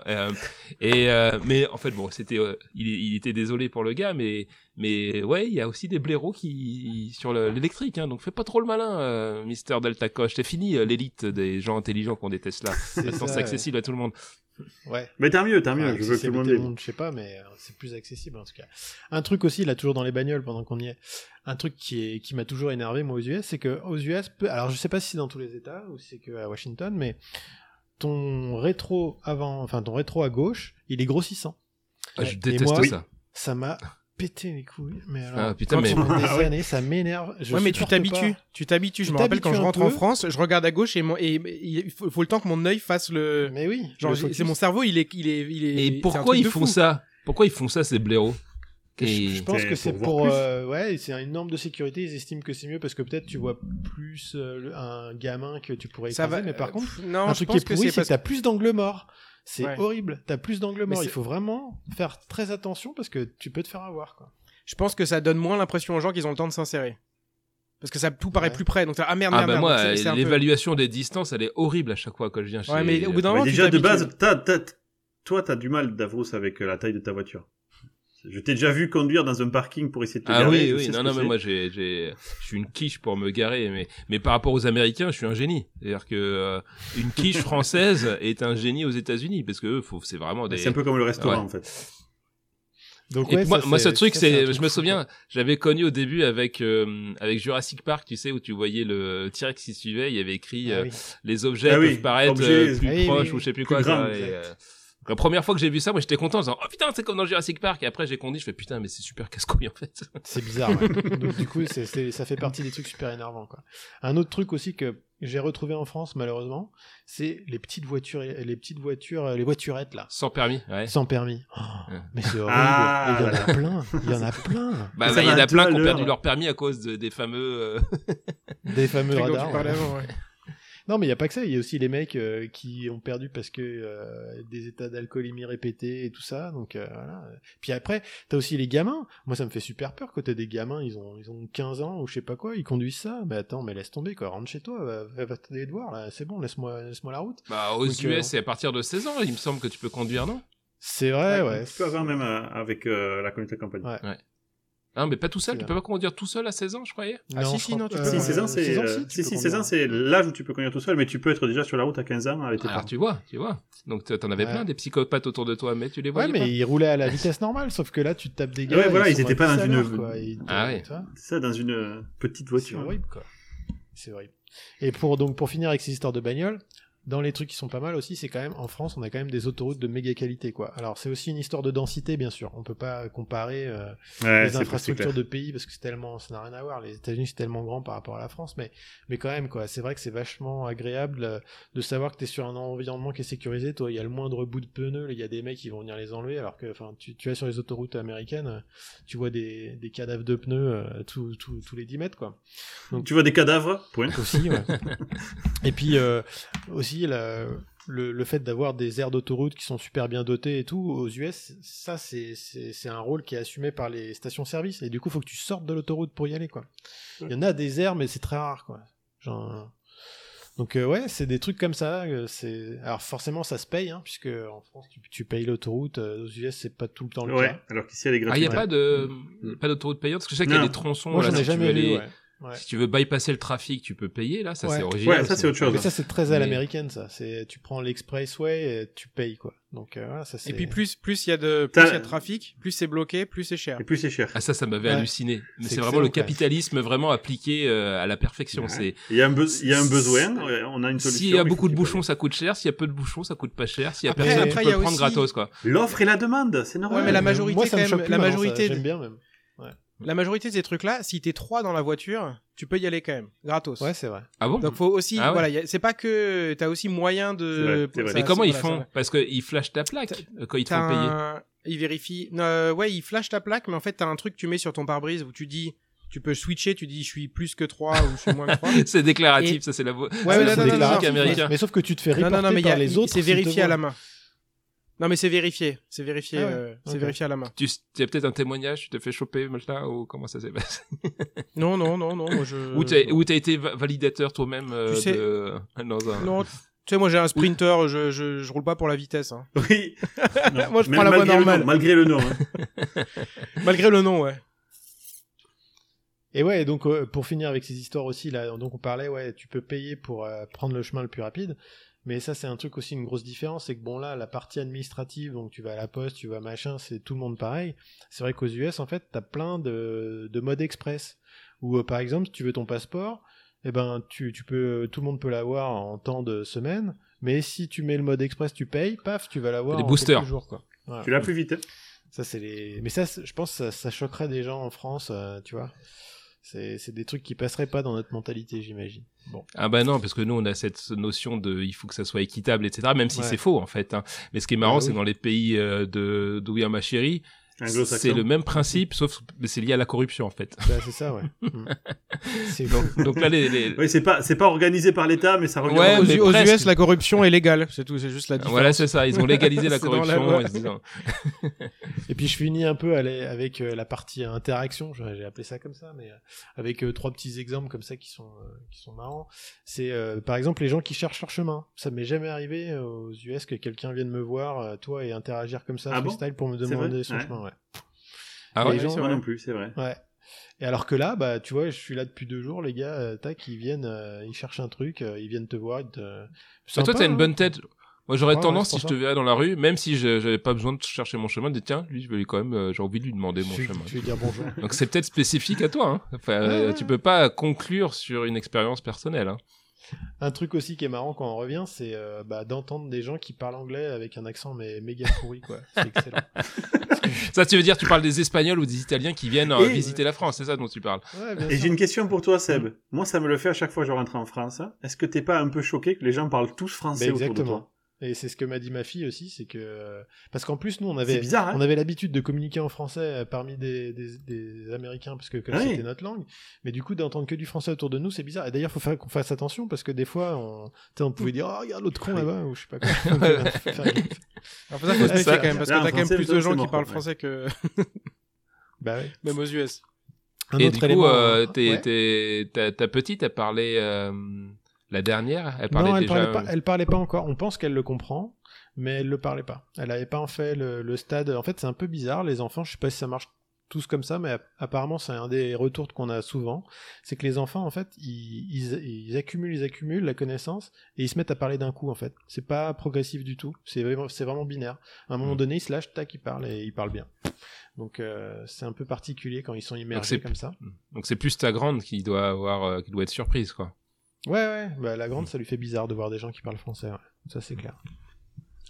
et mais en fait, bon, c'était, il, il était désolé pour le gars, mais mais ouais, il y a aussi des blaireaux qui sur le- l'électrique. Hein, donc fais pas trop le malin, euh, Mister Delta Coche. C'est fini euh, l'élite des gens intelligents Tesla. Maintenant, ça, c'est accessible à tout le monde. Ouais. Mais tant mieux, tant mieux. Ouais, je veux que tout le monde accessibilité, l'ait. je sais pas, mais euh, c'est plus accessible en tout cas. Un truc aussi, là, toujours dans les bagnoles, pendant qu'on y est, un truc qui est qui m'a toujours énervé moi aux US, c'est que aux US, alors je sais pas si c'est dans tous les États ou si c'est que à Washington, mais ton rétro avant, enfin ton rétro à gauche, il est grossissant. Ah, je Et déteste moi, ça. Ça m'a pété les couilles. Mais alors, Ah, putain, quand mais- des Ah années, ça m'énerve. Ouais, mais tu t'habitues. Tu t'habitues. Je me rappelle quand je rentre en. France, je regarde à gauche et, mon- et, et il faut, faut le temps que mon œil fasse le. Mais oui. Genre, c'est mon cerveau, il est, il est, il est. Et pourquoi ils font fou. ça? Pourquoi ils font ça ces blaireaux? Je, Et- je pense que c'est pour euh, ouais, c'est une norme de sécurité. Ils estiment que c'est mieux parce que peut-être tu vois plus euh, un gamin que tu pourrais Ça écraser. va. Mais par euh, contre, non, un je truc qui est pourri, c'est que t'as plus d'angles morts. C'est Ouais. horrible. T'as plus d'angles morts. c'est- Il faut vraiment faire très attention parce que tu peux te faire avoir. Quoi. Je pense que ça donne moins l'impression aux gens qu'ils ont le temps de s'insérer. Parce que ça tout paraît Ouais. plus près. Donc ah merde, Ah merde, bah merde. moi, peu- l'évaluation des distances, elle est horrible à chaque fois que je viens chez. Ouais, mais au bout d'un moment, déjà, de base, toi, t'as du mal, Davros, avec euh, la taille de ta voiture. Je t'ai déjà vu conduire dans un parking pour essayer de te Ah garer, oui, je oui, sais non, non, mais moi, j'ai, j'ai, je suis une quiche pour me garer, mais, mais par rapport aux Américains, je suis un génie. C'est-à-dire que euh, une quiche française est un génie aux États-Unis, parce que eux, faut, c'est vraiment des. C'est un peu comme le restaurant, Ouais. en fait. Donc, ouais, moi, ça, moi, ce truc, c'est un c'est, truc je me souviens, j'avais connu au début avec euh, avec Jurassic Park, tu sais, où tu voyais le T-Rex qui suivait, il y avait écrit euh, Ah oui. les objets Ah oui, peuvent paraître objets, euh, plus oui, oui, proches oui. ou je sais plus Plus quoi. ça, et, euh, la première fois que j'ai vu ça, moi j'étais content en disant oh putain c'est comme dans Jurassic Park et après j'ai conduit je fais putain mais c'est super casse-couille en fait. C'est bizarre. ouais. Donc, du coup, c'est, c'est- ça fait partie des trucs super énervants. Quoi. Un autre truc aussi que j'ai retrouvé en France, malheureusement, c'est les petites voitures, les petites voitures, les voiturettes là, Sans permis, ouais. sans permis. Oh, Ouais. mais c'est horrible. Ah, il y en a plein. Il y en a plein. Bah, bah, il y en a plein qui ont perdu leur permis à cause de- des fameux. euh, Des fameux radars. tu parlais ouais. avant, ouais. Non, mais il y a pas que ça. Il y a aussi les mecs euh, qui ont perdu parce que euh, des états d'alcoolémie répétés et tout ça. Donc euh, voilà. Puis après, t'as aussi les gamins. Moi, ça me fait super peur quand t'as des gamins. Ils ont ils ont 15 ans ou je sais pas quoi. Ils conduisent ça. Mais attends, mais laisse tomber quoi. Rentre chez toi. Va, va, va te devoir là. C'est bon. Laisse-moi laisse-moi la route. Bah, aux Donc, euh, US, c'est à partir de 16 ans, il me semble que tu peux conduire, non? C'est vrai, ouais. Tu peux avoir même euh, avec euh, la conduite accompagnée. Ouais. Non, mais pas tout seul, C'est tu peux pas conduire tout seul à 16 ans, je croyais. Ah, si, si, non, tu peux. Si, Euh, 16 ans, c'est 16 ans, euh, si, tu si, peux si, conduire. 16 ans, c'est l'âge où tu peux conduire tout seul, mais tu peux être déjà sur la route à 15 ans avec tes Alors parents. tu vois, tu vois. Donc t'en avais Ouais. plein des psychopathes autour de toi, mais tu les Ouais, voyais mais pas. ils roulaient à la vitesse normale, sauf que là, tu te tapes des gars. Ouais, voilà, ils étaient pas dans 10 à une- quoi. Ils Ah ouais. C'est ça, dans une euh, petite C'est voiture. horrible, quoi. C'est horrible. Et pour, donc, pour finir avec ces histoires de bagnole, dans les trucs qui sont pas mal aussi, c'est quand même, en France, on a quand même des autoroutes de méga qualité, quoi. Alors, c'est aussi une histoire de densité, bien sûr. On peut pas comparer euh, Ouais, les infrastructures de pays parce que c'est tellement, ça n'a rien à voir. Les États-Unis, c'est tellement grand par rapport à la France, mais, mais quand même, quoi. C'est vrai que c'est vachement agréable euh, de savoir que t'es sur un environnement qui est sécurisé. Toi, il y a le moindre bout de pneu, il y a des mecs qui vont venir les enlever, alors que, enfin, tu, tu vas sur les autoroutes américaines, euh, tu vois des, des cadavres de pneus euh, tous- tous- tous les 10 mètres, quoi. Tu vois des cadavres? Point. Aussi, ouais. Et puis euh, aussi la- le, le fait d'avoir des aires d'autoroute qui sont super bien dotées et tout aux US, ça c'est c'est c'est un rôle qui est assumé par les stations-service et du coup faut que tu sortes de l'autoroute pour y aller quoi. Il y en a des aires mais c'est très rare quoi. Genre donc euh, ouais, c'est des trucs comme ça. euh, c'est alors forcément ça se paye hein, puisque en France tu, tu payes l'autoroute. euh, aux US c'est pas tout le temps le Ouais, cas. alors qu'ici elle est Ah, il y gratuite. a pas de pas d'autoroute payante? Parce que je sais qu'il y a des tronçons. Moi là, j'en ai jamais vu. aller- ouais. Ouais. Si tu veux bypasser le trafic, tu peux payer là, ça Ouais. c'est original. Ouais, ça c'est autre chose. Mais ça c'est très à l'américaine ça. C'est tu prends l'expressway et tu payes quoi. Donc euh, voilà, ça c'est. Et puis plus plus il y a de plus y a de trafic, plus c'est bloqué, plus c'est cher. Et plus c'est cher. Ah ça, ça m'avait Ouais. halluciné. Mais C'est vraiment le capitalisme vraiment appliqué euh, à la perfection. Ouais. C'est Il y a un, il y a un besoin, on a une solution. s'il y a beaucoup de bouchons, ça coûte cher. S'il y a peu de bouchons, ça coûte pas cher. S'il y a Après- personne, après, tu il y peux prendre aussi- gratos quoi. L'offre et la demande, c'est normal. Ouais, mais la majorité quand même, la majorité J'aime bien même. La majorité de ces trucs-là, si t'es trois dans la voiture, tu peux y aller quand même, gratos. Ouais, c'est vrai. Ah bon? Donc faut aussi, Ah ouais. voilà, y a- c'est pas que t'as aussi moyen de. vrai, ça- Mais comment ils font ça- Parce qu'ils flashent ta plaque euh, quand ils te font payer. un- Ils vérifient. Euh, ouais, ils flashent ta plaque, mais en fait t'as un truc que tu mets sur ton pare-brise où tu dis, tu peux switcher, tu dis je suis plus que 3 ou je suis moins que 3. C'est déclaratif, Et- ça c'est la voix. Ouais, le non, c'est non, non, américain. Mais sauf que tu te fais non, reporter non, non, mais y par a- les autres. c'est vérifié à la main. Non, mais c'est vérifié. C'est vérifié. Ah ouais, euh, c'est vérifié à la main. Tu as peut-être un témoignage, tu t'es fait choper, machin, ou comment ça s'est passé? Non, non, non, non. Moi, je... Ou t'as été va- validateur toi-même euh, Tu sais- de... dans un... Non, tu sais, moi j'ai un sprinter, je, je, je roule pas pour la vitesse. hein. Oui. Moi, je même prends la voie malgré le normale. nom, malgré le nom. hein. Malgré le nom, ouais. Et ouais, donc euh, pour finir avec ces histoires aussi, là, donc on parlait, ouais, tu peux payer pour euh, prendre le chemin le plus rapide. Mais ça, c'est un truc aussi, une grosse différence, c'est que bon là, la partie administrative, donc tu vas à la poste, tu vas machin, c'est tout le monde pareil. C'est vrai qu'aux US, en fait, t'as plein de, de modes express. Où euh, par exemple, si tu veux ton passeport, eh ben tu, tu peux, tout le monde peut l'avoir en temps de semaine. Mais si tu mets le mode express, tu payes, paf, tu vas l'avoir Des en boosters. quelques jours, quoi. Voilà. Tu l'as plus vite. Ça, c'est les. Mais ça, je pense que ça, ça choquerait des gens en France, euh, tu vois. C'est c'est des trucs qui passeraient pas dans notre mentalité, j'imagine. Bon. Ah bah non, parce que nous on a cette notion de il faut que ça soit équitable, etc. Même si Ouais. c'est faux en fait. hein. Mais ce qui est marrant, Ah c'est dans les pays euh, de d'où vient ma chérie. C'est le même principe, sauf mais c'est lié à la corruption en fait. Bah, c'est ça, ouais. Mm. c'est Donc, donc là les, les- Oui, c'est pas, c'est pas organisé par l'État, mais ça regarde. Ouais, aux. US, la corruption est légale. C'est tout, c'est juste la différence. voilà c'est ça, ils ont légalisé la la corruption. loi. et se disant- Et puis je finis un peu avec euh, la partie interaction, j'ai appelé ça comme ça, mais euh, avec euh, trois petits exemples comme ça qui sont qui sont marrants. C'est euh, par exemple les gens qui cherchent leur chemin. Ça m'est jamais arrivé aux US que quelqu'un vienne me voir, toi, et interagir comme ça, Ah bon? freestyle, pour me demander son Ouais. chemin. Ouais. Ah Les ouais, gens- c'est Moi vrai. non plus, c'est vrai. Ouais. Et alors que là, bah, tu vois, je suis là depuis deux jours, les gars, euh, tac, ils viennent, euh, ils cherchent un truc, euh, ils viennent te voir. Ils te... Sympa, toi, t'as une hein. bonne tête. Moi, j'aurais Ouais, tendance, ouais, si je te verrais dans la rue, même si je- j'avais pas besoin de chercher mon chemin, de dire, tiens, lui, je vais lui quand même, euh, j'ai envie de lui demander mon Tu, chemin. tu veux dire bonjour. Donc c'est peut-être spécifique à toi. Hein. Enfin, Ouais, euh, ouais. tu peux pas conclure sur une expérience personnelle. Hein. Un truc aussi qui est marrant quand on revient, c'est euh, bah, d'entendre des gens qui parlent anglais avec un accent mais méga pourri, quoi. C'est excellent. Ça, tu veux dire, tu parles des Espagnols ou des Italiens qui viennent euh, Et- visiter la France, c'est ça dont tu parles Ouais, Et j'ai une question pour toi, Seb. Moi, ça me le fait à chaque fois que je rentre en France. Est-ce que t'es pas un peu choqué que les gens parlent tous français Mais autour de exactement. toi Et c'est ce que m'a dit ma fille aussi, c'est que parce qu'en plus nous on avait bizarre, hein on avait l'habitude de communiquer en français euh, parmi des, des, des Américains parce que comme Oui. c'était notre langue, mais du coup d'entendre que du français autour de nous c'est bizarre. Et d'ailleurs faut faire qu'on fasse attention parce que des fois on, pouvait dire oh regarde l'autre con là-bas ou je sais pas quoi. Donc, faut faire gaffe. Alors, pour ça, faut se méfier quand même, parce là, que t'as quand même plus de gens qui parlent français que bah ouais. même aux US. Un Et autre du coup, euh, t'es- ouais. t'es- ta, petite, elle parlait euh, la dernière, elle parlait non, elle déjà. parlait pas. Elle parlait pas encore. On pense qu'elle le comprend, mais elle le parlait pas. Elle avait pas en fait le, le stade. En fait, c'est un peu bizarre. Les enfants, je sais pas si ça marche tous comme ça, mais app- apparemment, c'est un des retours qu'on a souvent. C'est que les enfants, en fait, ils, ils, ils accumulent, ils accumulent la connaissance et ils se mettent à parler d'un coup. En fait, c'est pas progressif du tout. C'est vraiment, c'est vraiment binaire. À un moment Mm. donné, ils se lâchent, tac, ils parlent et ils parlent bien. Donc, euh, c'est un peu particulier quand ils sont immergés comme ça. Donc c'est plus ta grande qui doit avoir, euh, qui doit être surprise, quoi. Ouais, ouais. Bah, la grande, ça lui fait bizarre de voir des gens qui parlent français. ouais. Ça, c'est clair.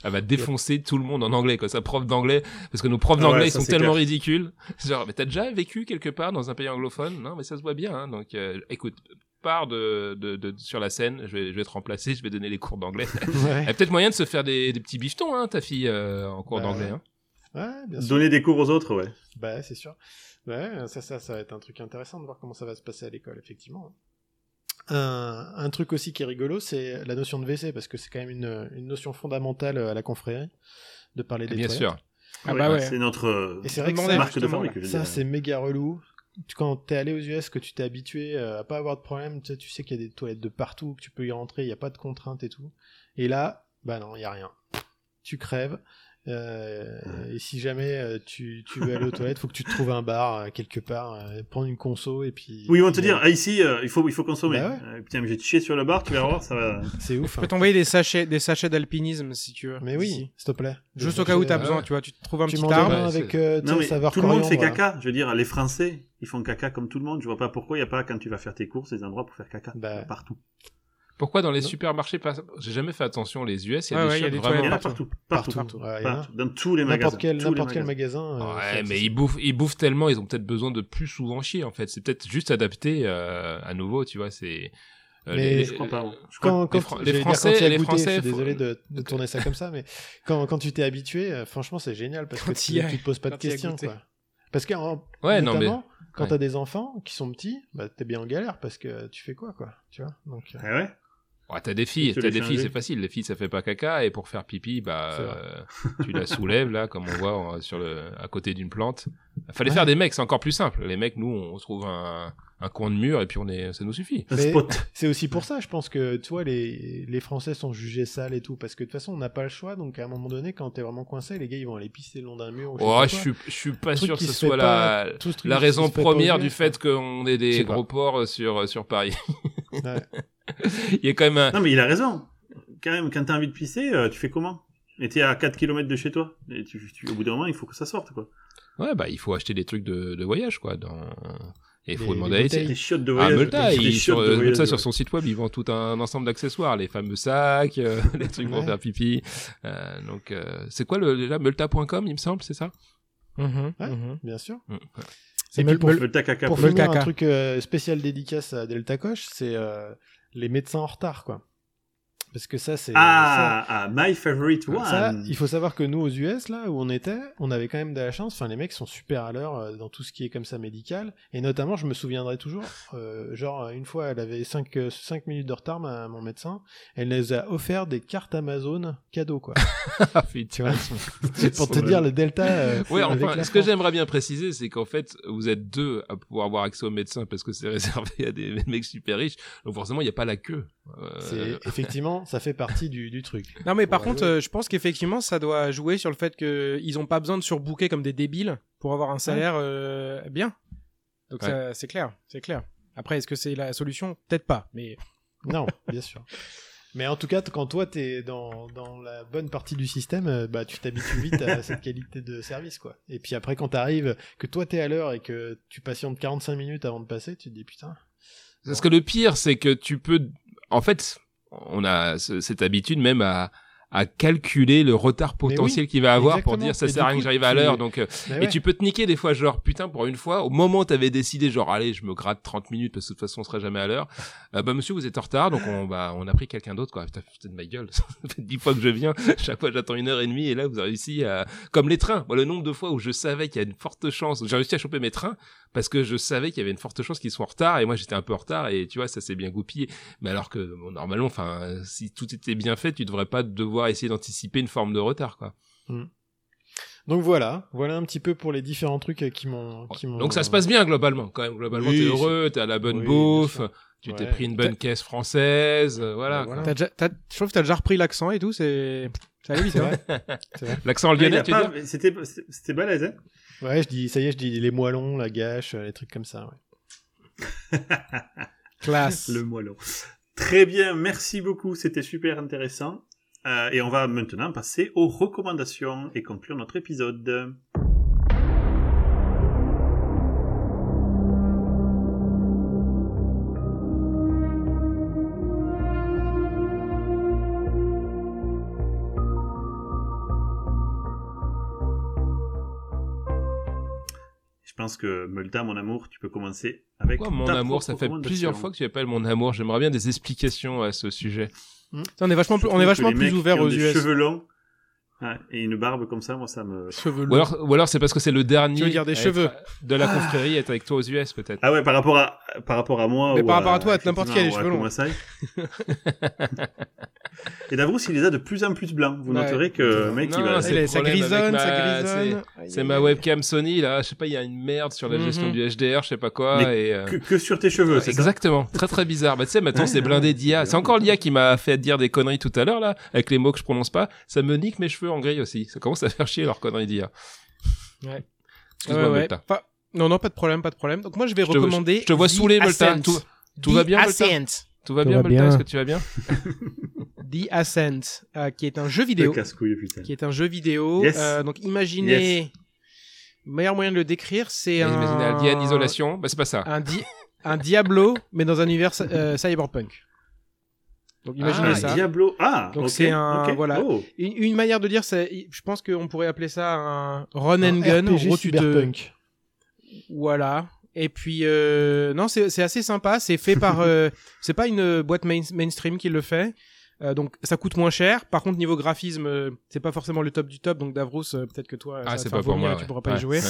Elle va défoncer tout le monde en anglais, quoi. Sa prof d'anglais, parce que nos profs Ah d'anglais, ouais, ils sont tellement clair. ridicules. Genre, mais t'as déjà vécu quelque part dans un pays anglophone? Non, mais ça se voit bien. Hein. Donc, euh, écoute, pars de, de, de- sur la scène. Je vais, je vais te remplacer. Je vais donner les cours d'anglais. Ouais. Elle a peut-être moyen de se faire des, des petits bifetons, hein, ta fille, euh, en cours Bah, d'anglais. Hein. Ouais, bien sûr. Donner des cours aux autres, ouais. Bah, c'est sûr. Ouais, ça, ça, ça va être un truc intéressant de voir comment ça va se passer à l'école, effectivement. Un, un truc aussi qui est rigolo, c'est la notion de WC, parce que c'est quand même une, une notion fondamentale à la confrérie, de parler des Bien toilettes. sûr. Ah bah ouais. C'est notre Et c'est vrai que ça, marque de fabrique. ça c'est méga relou. Tu- Quand t'es allé aux US, que tu t'es habitué euh, à pas avoir de problème, tu sais, tu sais qu'il y a des toilettes de partout, que tu peux y rentrer, il n'y a pas de contraintes et tout. Et là, bah non, il y a rien. Tu crèves. Euh, et si jamais euh, tu, tu veux aller aux toilettes, faut que tu te trouves un bar euh, quelque part, euh, prendre une conso et puis. Oui, ils vont te dire, ah, ici, euh, il, faut, il faut consommer. Bah ouais. Euh, putain, j'ai chié sur le bar, tu vas voir, ça va. c'est ouf. Je hein. peux t'envoyer des sachets, des sachets d'alpinisme si tu veux. Mais oui, s'il te plaît. Juste au cas où t'as Euh, besoin, ouais. tu vois, tu te trouves un Tu petit arbre. avec euh, Non, mais saveur tout le monde fait caca. Je veux dire, les Français, ils font caca comme tout le monde. Je vois pas pourquoi il n'y a pas, quand tu vas faire tes courses, des endroits pour faire caca. Bah. Partout. Pourquoi dans les Non. supermarchés, pas... j'ai jamais fait attention, les US, il y a Ouais, des ouais, il y a des vraiment a partout. partout. Partout. Dans tous les magasins. N'importe quel, n'importe magasin. euh, Ouais, mais ils bouffent, ils bouffent tellement, ils ont peut-être besoin de plus souvent chier, en fait. C'est peut-être juste adapté euh, à nouveau, tu vois, c'est... euh, Mais les- Je crois pas. moi. Je crois quand, les quand dire Français- quand les goûté, Français je suis faut- désolé de, de tourner ça comme ça, mais quand, quand tu t'es habitué, franchement, c'est génial parce que tu, tu te poses pas de questions, quoi. Parce que, Ouais, non, mais... notamment, quand ouais. t'as des enfants qui sont petits, bah, t'es bien en galère parce que tu fais quoi, quoi, tu vois. Donc, euh, Ah ouais? Ouais, t'as des filles, t'as des filles, c'est facile. Les filles, ça fait pas caca, et pour faire pipi, bah, euh, tu la soulèves, là, comme on voit euh, sur le, à côté d'une plante. Fallait Ouais. faire des mecs, c'est encore plus simple. Les mecs, nous, on se trouve un, un coin de mur, et puis on est, ça nous suffit. C'est aussi pour ça, je pense que, tu vois, les, les Français sont jugés sales et tout, parce que de toute façon, on n'a pas le choix, donc à un moment donné, quand t'es vraiment coincé, les gars, ils vont aller pisser le long d'un mur. ou Oh, je suis, je suis pas sûr que ce soit pas- la, tout ce truc la raison première du fait qu'on ait des gros ports sur, sur Paris. Ouais. Il y a quand même un, Non, mais il a raison. Quand même, quand t'as envie de pisser, euh, tu fais comment? Et t'es à 4 km de chez toi. Et tu, tu- au bout d'un moment, il faut que ça sorte, quoi. ouais, bah, il faut acheter des trucs de, de voyage, quoi, dans, et il faut demander des à bouteilles. Des chiottes de Ah, voyage. Multa, des il, chiottes sur, de euh, voyage, Multa, ouais. sur son site web, ils vendent tout un ensemble d'accessoires, les fameux sacs, euh, les trucs pour Ouais. faire pipi. Euh, donc, euh, c'est quoi le, déjà, multa.com, il me semble, c'est ça? Mhm, Ouais. mhm. Bien sûr. Mm. C'est Et puis Mul- pour- Mul- Multa caca. Pour Le finir, un truc euh, spécial dédicace à Delta Coche, c'est euh, les médecins en retard, quoi. Parce que ça, c'est. Ah, ah, my favorite ça, one. ça, il faut savoir que nous, aux US, là où on était, on avait quand même de la chance. Enfin, les mecs sont super à l'heure euh, dans tout ce qui est comme ça médical. Et notamment, je me souviendrai toujours, euh, genre, une fois, elle avait 5, minutes de retard, ma, mon médecin. Elle nous a offert des cartes Amazon cadeaux, quoi. Ah, putain. tu vois C'est pour te dire le Delta. euh, Ouais, enfin, ce que j'aimerais bien préciser, c'est qu'en fait, vous êtes deux à pouvoir avoir accès au médecin parce que c'est réservé à des mecs super riches. Donc forcément, il n'y a pas la queue. Euh, C'est effectivement, ça fait partie du, du truc. Non, mais par Ouais, contre, ouais. euh, je pense qu'effectivement, ça doit jouer sur le fait qu'ils ont pas besoin de surbooker comme des débiles pour avoir un salaire euh, bien. Donc Ouais. c'est clair, c'est clair. Après, est-ce que c'est la solution? Peut-être pas, mais Non, bien sûr. Mais en tout cas, quand toi, t'es dans, dans la bonne partie du système, bah, tu t'habitues vite à cette qualité de service, quoi. Et puis après, quand t'arrives, que toi, t'es à l'heure et que tu patientes 45 minutes avant de passer, tu te dis, putain. Parce que le pire, c'est que tu peux, en fait, on a ce- cette habitude même à, à calculer le retard potentiel qu'il va avoir pour dire ça Et sert à rien que j'arrive à l'heure. Donc, euh, et ouais. tu peux te niquer des fois, genre, putain, pour une fois, au moment où t'avais décidé, genre, allez, je me gratte 30 minutes parce que de toute façon, on sera jamais à l'heure. Euh, bah, monsieur, vous êtes en retard, donc on, bah, on a pris quelqu'un d'autre, quoi. Putain, putain de ma gueule. ça fait dix fois que je viens. Chaque fois, j'attends une heure et demie et là, vous avez réussi à, comme les trains. Moi, le nombre de fois où je savais qu'il y a une forte chance, j'ai réussi à choper mes trains parce que je savais qu'il y avait une forte chance qu'ils soient en retard et moi, j'étais un peu en retard et tu vois, ça s'est bien goupillé. Mais alors que, bon, normalement, enfin, si tout était bien fait, tu devrais pas devoir essayer d'anticiper une forme de retard, quoi. Donc voilà, voilà un petit peu pour les différents trucs euh, qui m'ont. Donc ça se passe bien globalement, quand même. Globalement, Oui, t'es heureux, t'as la bonne Oui, bouffe, tu t'es pris une bonne caisse française, euh, voilà. Voilà. déjà, t'as- je trouve que t'as déjà repris l'accent et tout. C'est, ça allait vite. C'est hein. vrai. C'est vrai. L'accent lyonnais, a tu pas- dire C'était c'était balèze, hein Ouais, je dis, ça y est, je dis les moellons, la gâche, euh, les trucs comme ça. Ouais. Classe. Le moellon. Très bien, merci beaucoup, c'était super intéressant. Euh, et on va maintenant passer aux recommandations et conclure notre épisode. Je pense que Multa, mon amour, tu peux commencer avec Pourquoi mon amour? Ça fait plusieurs fois que tu appelles mon amour. J'aimerais bien des explications à ce sujet. On est vachement, plus, on est vachement les plus mecs ouvert qui ont aux des US. cheveux longs ouais, et une barbe comme ça, moi ça me. Cheveux Ou longs. alors, ou alors c'est parce que c'est le dernier. Tu veux dire des à cheveux De la confrérie, être avec toi aux US peut-être. Ah ouais, par rapport à par rapport à moi. Mais ou par rapport à toi, n'importe qui a effectivement, cheveux ou à longs. Et Davros, il les a de plus en plus blancs. Vous Ouais. noterez que mec, Non, il va. c'est ça grisonne, ma- ça grisonne. C'est ma webcam Sony là, je sais pas, il y a une merde sur la gestion Mhm. du HDR, je sais pas quoi. Mais et, euh, Que, que sur tes cheveux, c'est ça Exactement, très très bizarre. Bah tu sais, maintenant c'est blindé d'IA. C'est encore l'IA qui m'a fait dire des conneries tout à l'heure là, avec les mots que je prononce pas. Ça me nique mes cheveux en gris aussi. Ça commence à faire chier leurs conneries d'IA. Ouais. Excuse-moi, Ouais, ouais. Multa. Pas- Non, non, pas de problème, pas de problème. Donc moi, je vais Je te- recommander. je te vois Multa. Ascent. Tout- tout va bien, Ascent. Tout va bien, bien. Est-ce que tu vas bien? The Ascent, euh, qui est un jeu vidéo. casse-couille, putain. Qui est un jeu vidéo. Yes. Euh, donc imaginez. Le meilleur moyen de le décrire, c'est un. Imaginez Alien Isolation. Bah c'est pas ça. Un, di- un Diablo, mais dans un univers euh, cyberpunk. Donc imaginez Ah, ça. Diablo. Ah, Donc c'est un- ok. voilà. Oh. Une, une manière de dire, c'est, je pense qu'on pourrait appeler ça un run and Un gun. En RPG gros, tu te- cyberpunk. Voilà. Et puis euh, non, c'est c'est assez sympa. C'est fait par. euh, c'est pas une boîte main- mainstream qui le fait. Euh, donc ça coûte moins cher. Par contre niveau graphisme, euh, c'est pas forcément le top du top. Donc Davros, euh, peut-être que toi, ça Ah, va c'est pas pour moi. tu pourras pas Ouais, y jouer. ouais.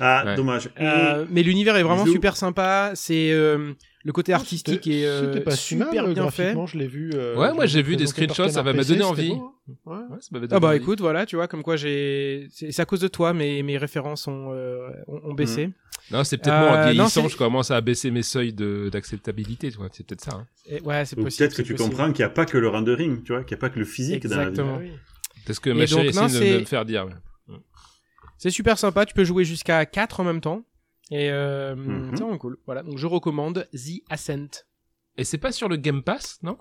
Ah, Ouais. dommage. Euh, mais l'univers est vraiment Bisous. super sympa. C'est euh, le côté artistique euh, c'était pas si super mal, bien fait. Je l'ai vu. euh, Ouais, moi, j'ai vu des screenshots, ça donner c'était envie. beau, hein. Ouais. Ouais, ça m'avait Ah donné bah envie. écoute, voilà, tu vois, comme quoi j'ai, c'est c'est à cause de toi, mes mes références ont euh, ont, ont baissé. Non, c'est peut-être Euh, moi, en non, vieillissant, je commence à baisser mes seuils de- d'acceptabilité, tu vois. C'est peut-être ça. hein. Et ouais, c'est possible. peut-être que tu possible. comprends qu'il n'y a pas que le rendering, tu vois, qu'il n'y a pas que le physique dans la vie. Exactement. Ah oui. C'est ce que ma chérie de, me faire dire. C'est super sympa, tu peux jouer jusqu'à 4 en même temps. Et euh, Mhm. c'est vraiment cool. Voilà, donc je recommande The Ascent. Et c'est pas sur le Game Pass, non?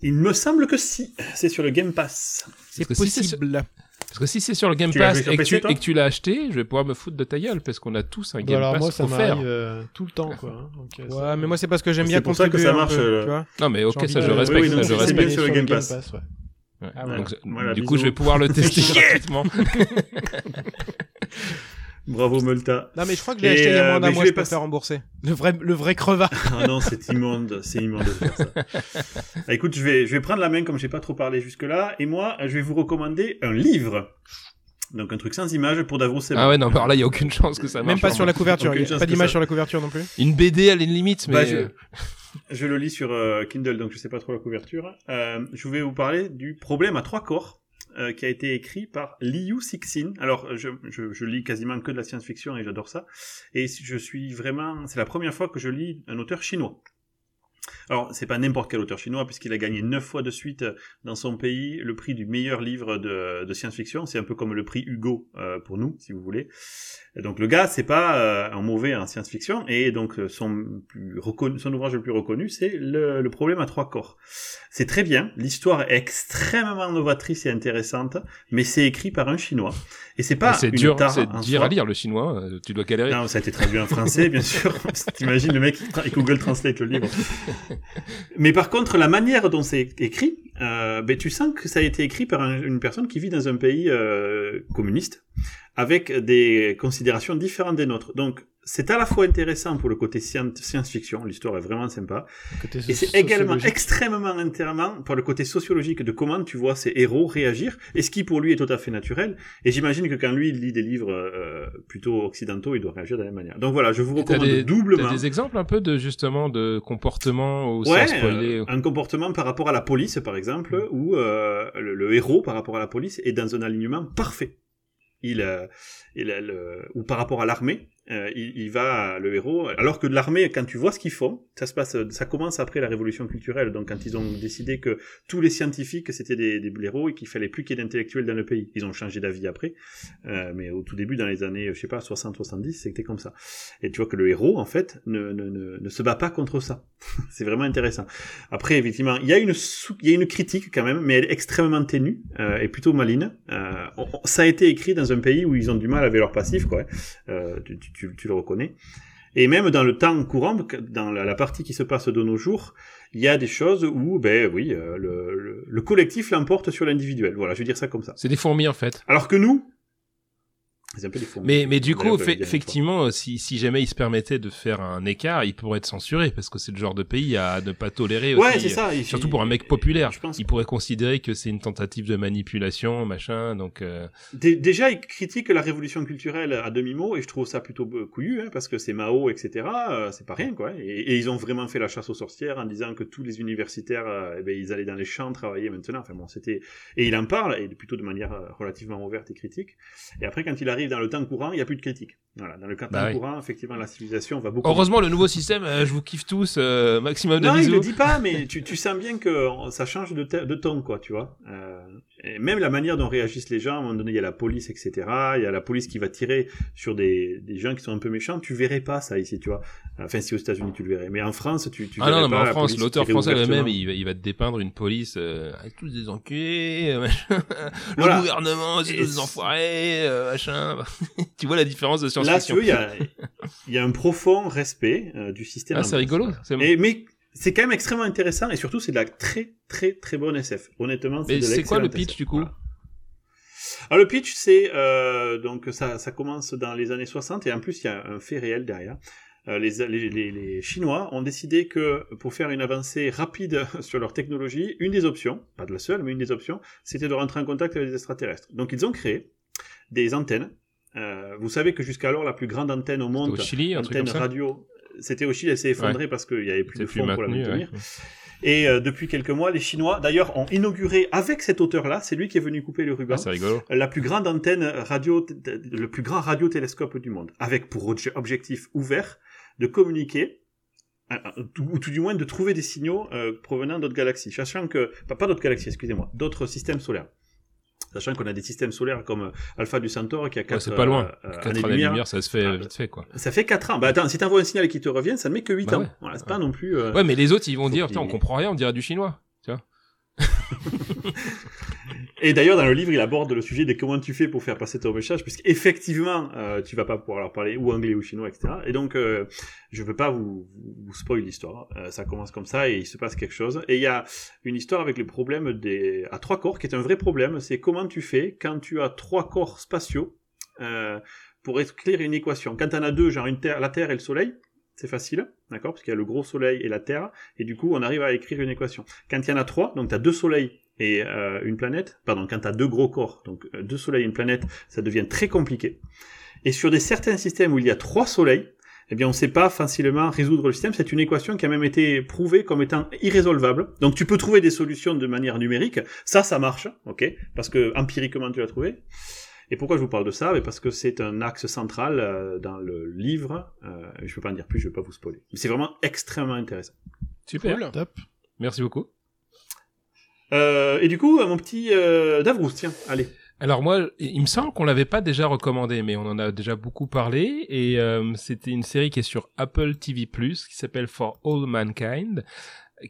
Il me semble que si, c'est sur le Game Pass. C'est que si sur- possible. Parce que si c'est sur le Game Tu Pass et que, PC, tu, toi et que tu l'as acheté, je vais pouvoir me foutre de ta gueule parce qu'on a tous un Game alors Pass moi, ça m'arrive euh, tout le temps, quoi. hein. Donc, euh, Ouais, ça- mais moi c'est parce que j'aime C'est bien pour ça que ça marche, peu, euh, tu vois. Non, mais ok, ça je respecte, oui, ça je c'est respecte. bien sur le Game Pass. ouais. Ouais. Ah ouais. Donc, Voilà, du coup, je vais pouvoir le tester gratuitement. Bravo Multa. Non mais je crois que j'ai Et, acheté il y a euh, moins d'un je mois, vais je peux passer- faire rembourser. Le vrai, le vrai crevard. Ah non, c'est immonde, c'est immonde de faire ça. Ah, écoute, je vais, je vais prendre la main comme j'ai pas trop parlé jusque-là, et moi, je vais vous recommander un livre. Donc un truc sans image pour Davros et Ah ouais, non, alors là, il y a aucune chance que ça marche. Même pas sur la couverture. Aucune il y a chance Pas d'image ça- sur la couverture non plus. Une BD à la limite, mais Bah, je, je le lis sur euh, Kindle, donc je sais pas trop la couverture. Euh, je vais vous parler du problème à trois corps, euh, qui a été écrit par Liu Cixin. Alors, je, je, je lis quasiment que de la science-fiction et j'adore ça. Et je suis vraiment, c'est la première fois que je lis un auteur chinois. Alors, c'est pas n'importe quel auteur chinois, puisqu'il a gagné neuf fois de suite euh, dans son pays le prix du meilleur livre de, de science-fiction. C'est un peu comme le prix Hugo euh, pour nous, si vous voulez. Et donc, le gars, c'est pas euh, un mauvais en science-fiction, et donc euh, son, plus reconnu, son ouvrage le plus reconnu, c'est le, le problème à trois corps. C'est très bien, l'histoire est extrêmement novatrice et intéressante, mais c'est écrit par un chinois. Et c'est pas c'est dur, c'est dur à lire le chinois. euh, Tu dois galérer. Non, ça a été traduit en français, bien sûr. T'imagines le mec qui Google Translate le livre. Mais par contre, la manière dont c'est écrit, euh, ben, tu sens que ça a été écrit par un- une personne qui vit dans un pays euh, communiste, avec des considérations différentes des nôtres. Donc, c'est à la fois intéressant pour le côté scien- science-fiction, l'histoire est vraiment sympa, et c'est également extrêmement intéressant pour le côté sociologique de comment tu vois ces héros réagir, et ce qui pour lui est tout à fait naturel. Et j'imagine que quand lui il lit des livres euh, plutôt occidentaux, il doit réagir de la même manière. Donc voilà, je vous recommande des, doublement. t'as des exemples un peu de justement de comportement ou Ouais, spoiler. euh, un comportement par rapport à la police, par exemple, où euh, le, le héros par rapport à la police est dans un alignement parfait. Il, euh, il le- ou par rapport à l'armée, euh, il, va le héros. Alors que l'armée, quand tu vois ce qu'ils font, ça se passe, ça commence après la révolution culturelle. Donc quand ils ont décidé que tous les scientifiques c'était des, des héros et qu'il fallait plus qu'il y ait d'intellectuels dans le pays, ils ont changé d'avis après. Euh, mais au tout début, dans les années, je sais pas, 60-70, c'était comme ça. Et tu vois que le héros, en fait, ne, ne, se bat pas contre ça. c'est vraiment intéressant. Après, effectivement, il y a une il y a une critique quand même, mais elle est extrêmement ténue euh, et plutôt on- ça a été écrit dans un pays où ils ont du mal avec leur passif, quoi. Tu, tu, tu le reconnais. Et même dans le temps courant, dans la, la partie qui se passe de nos jours, il y a des choses où, ben oui, euh, le, le, le collectif l'emporte sur l'individuel. Voilà, je veux dire ça comme ça. C'est des fourmis en fait. Alors que nous, un peu. Mais, mais du coup, fait- effectivement, euh, si, si jamais il se permettait de faire un écart, il pourrait être censuré parce que c'est le genre de pays à ne pas tolérer Ouais, aussi. c'est ça. il- Surtout pour un mec populaire, Je pense il pourrait considérer que c'est une tentative de manipulation, machin. Donc, euh, Dé- Déjà, il critique la révolution culturelle à demi-mot, et je trouve ça plutôt couillu, hein, parce que c'est Mao, etc. euh, c'est pas rien, quoi. Et, et ils ont vraiment fait la chasse aux sorcières en disant que tous les universitaires, euh, eh ben, ils allaient dans les champs travailler maintenant. Enfin bon, c'était. Et il en parle, et plutôt de manière relativement ouverte et critique. Et après, quand il arrive dans le temps courant, il n'y a plus de critique. Voilà, dans le temps Bah oui. courant, effectivement, la civilisation va beaucoup. heureusement, le nouveau système, euh, je vous kiffe tous, euh, maximum de Non, il bisous. le dit pas, mais tu, tu sens bien que ça change de, de ton, quoi, tu vois. Euh, et même la manière dont réagissent les gens, à un moment donné, il y a la police, etc. Il y a la police qui va tirer sur des, des gens qui sont un peu méchants. Tu verrais pas ça ici, tu vois. Enfin, si aux États-unis tu le verrais, mais en France, tu, tu Ah verrais non, non, mais en France, l'auteur français lui-même, il, va- il va te dépeindre une police euh, avec tous des enculés, euh, le Voilà. gouvernement, c'est tous des enfoirés, euh, machin. tu vois la différence de Là, tu science-fiction. veux, il y a, y a un profond respect euh, du système. Ah, c'est rigolo. C'est bon. Et, mais c'est quand même extrêmement intéressant et surtout c'est de la très très très bonne SF. Honnêtement, c'est Mais de c'est quoi le pitch SF. du coup Voilà. Alors le pitch c'est euh, donc ça ça commence dans les années 60 et en plus il y a un fait réel derrière. Euh, les, les, les, les Chinois ont décidé que pour faire une avancée rapide sur leur technologie, une des options, pas de la seule, mais une des options, c'était de rentrer en contact avec les extraterrestres. Donc ils ont créé des antennes. Euh, vous savez que jusqu'alors la plus grande antenne au monde, Au Chili, un truc antenne comme ça? radio, c'était au Chili, elle s'est effondrée parce qu'il n'y avait plus de fonds pour la maintenir. ouais. Et euh, depuis quelques mois, les Chinois, d'ailleurs, ont inauguré avec cet auteur-là, c'est lui qui est venu couper le ruban, Ah, la plus grande antenne radio, le plus grand radiotélescope du monde, avec pour obje- objectif ouvert de communiquer, euh, euh, ou tout du moins de trouver des signaux euh, provenant d'autres galaxies, sachant que, pas, pas d'autres galaxies, excusez-moi, d'autres systèmes solaires. Sachant qu'on a des systèmes solaires comme euh, Alpha du Centaure qui a 4 Ouais, c'est pas loin. euh, 4 années années de lumière. lumière, ça se fait Ah, euh, vite fait quoi. Ça fait 4 ans. Bah attends, si t'envoies un signal et qu'il te revient, ça ne met que 8 Bah ans. ouais. Voilà, c'est pas non plus... euh, Ouais, mais les autres, ils vont dire, on comprend rien, on dirait du chinois. Tu vois Et d'ailleurs, dans le livre, il aborde le sujet de comment tu fais pour faire passer ton message, puisqu'effectivement, euh, tu vas pas pouvoir leur parler ou anglais ou chinois, etc. Et donc, euh, je veux pas vous, vous, spoil l'histoire. Euh, ça commence comme ça et il se passe quelque chose. Et il y a une histoire avec le problème des à trois corps, qui est un vrai problème. C'est comment tu fais quand tu as trois corps spatiaux euh, pour écrire une équation. Quand tu en as deux, genre une la Terre et le Soleil, c'est facile, d'accord Parce qu'il y a le gros Soleil et la Terre, et du coup, on arrive à écrire une équation. Quand il y en a trois, donc tu as deux soleils et euh, une planète, pardon, quand tu as deux gros corps, donc euh, deux soleils et une planète, ça devient très compliqué. Et sur des certains systèmes où il y a trois soleils, eh bien, on ne sait pas facilement résoudre le système. C'est une équation qui a même été prouvée comme étant irrésolvable. Donc, tu peux trouver des solutions de manière numérique. Ça, ça marche, ok Parce que empiriquement, tu l'as trouvé. Et pourquoi je vous parle de ça? Parce que c'est un axe central euh, dans le livre. Euh, je ne peux pas en dire plus, je ne vais pas vous spoiler. Mais c'est vraiment extrêmement intéressant. Super. Cool. Top. Merci beaucoup. Euh, et du coup, mon petit euh, Davrous, tiens, allez. Alors moi, il me semble qu'on l'avait pas déjà recommandé, mais on en a déjà beaucoup parlé. Et euh, c'était une série qui est sur Apple TV+, qui s'appelle For All Mankind,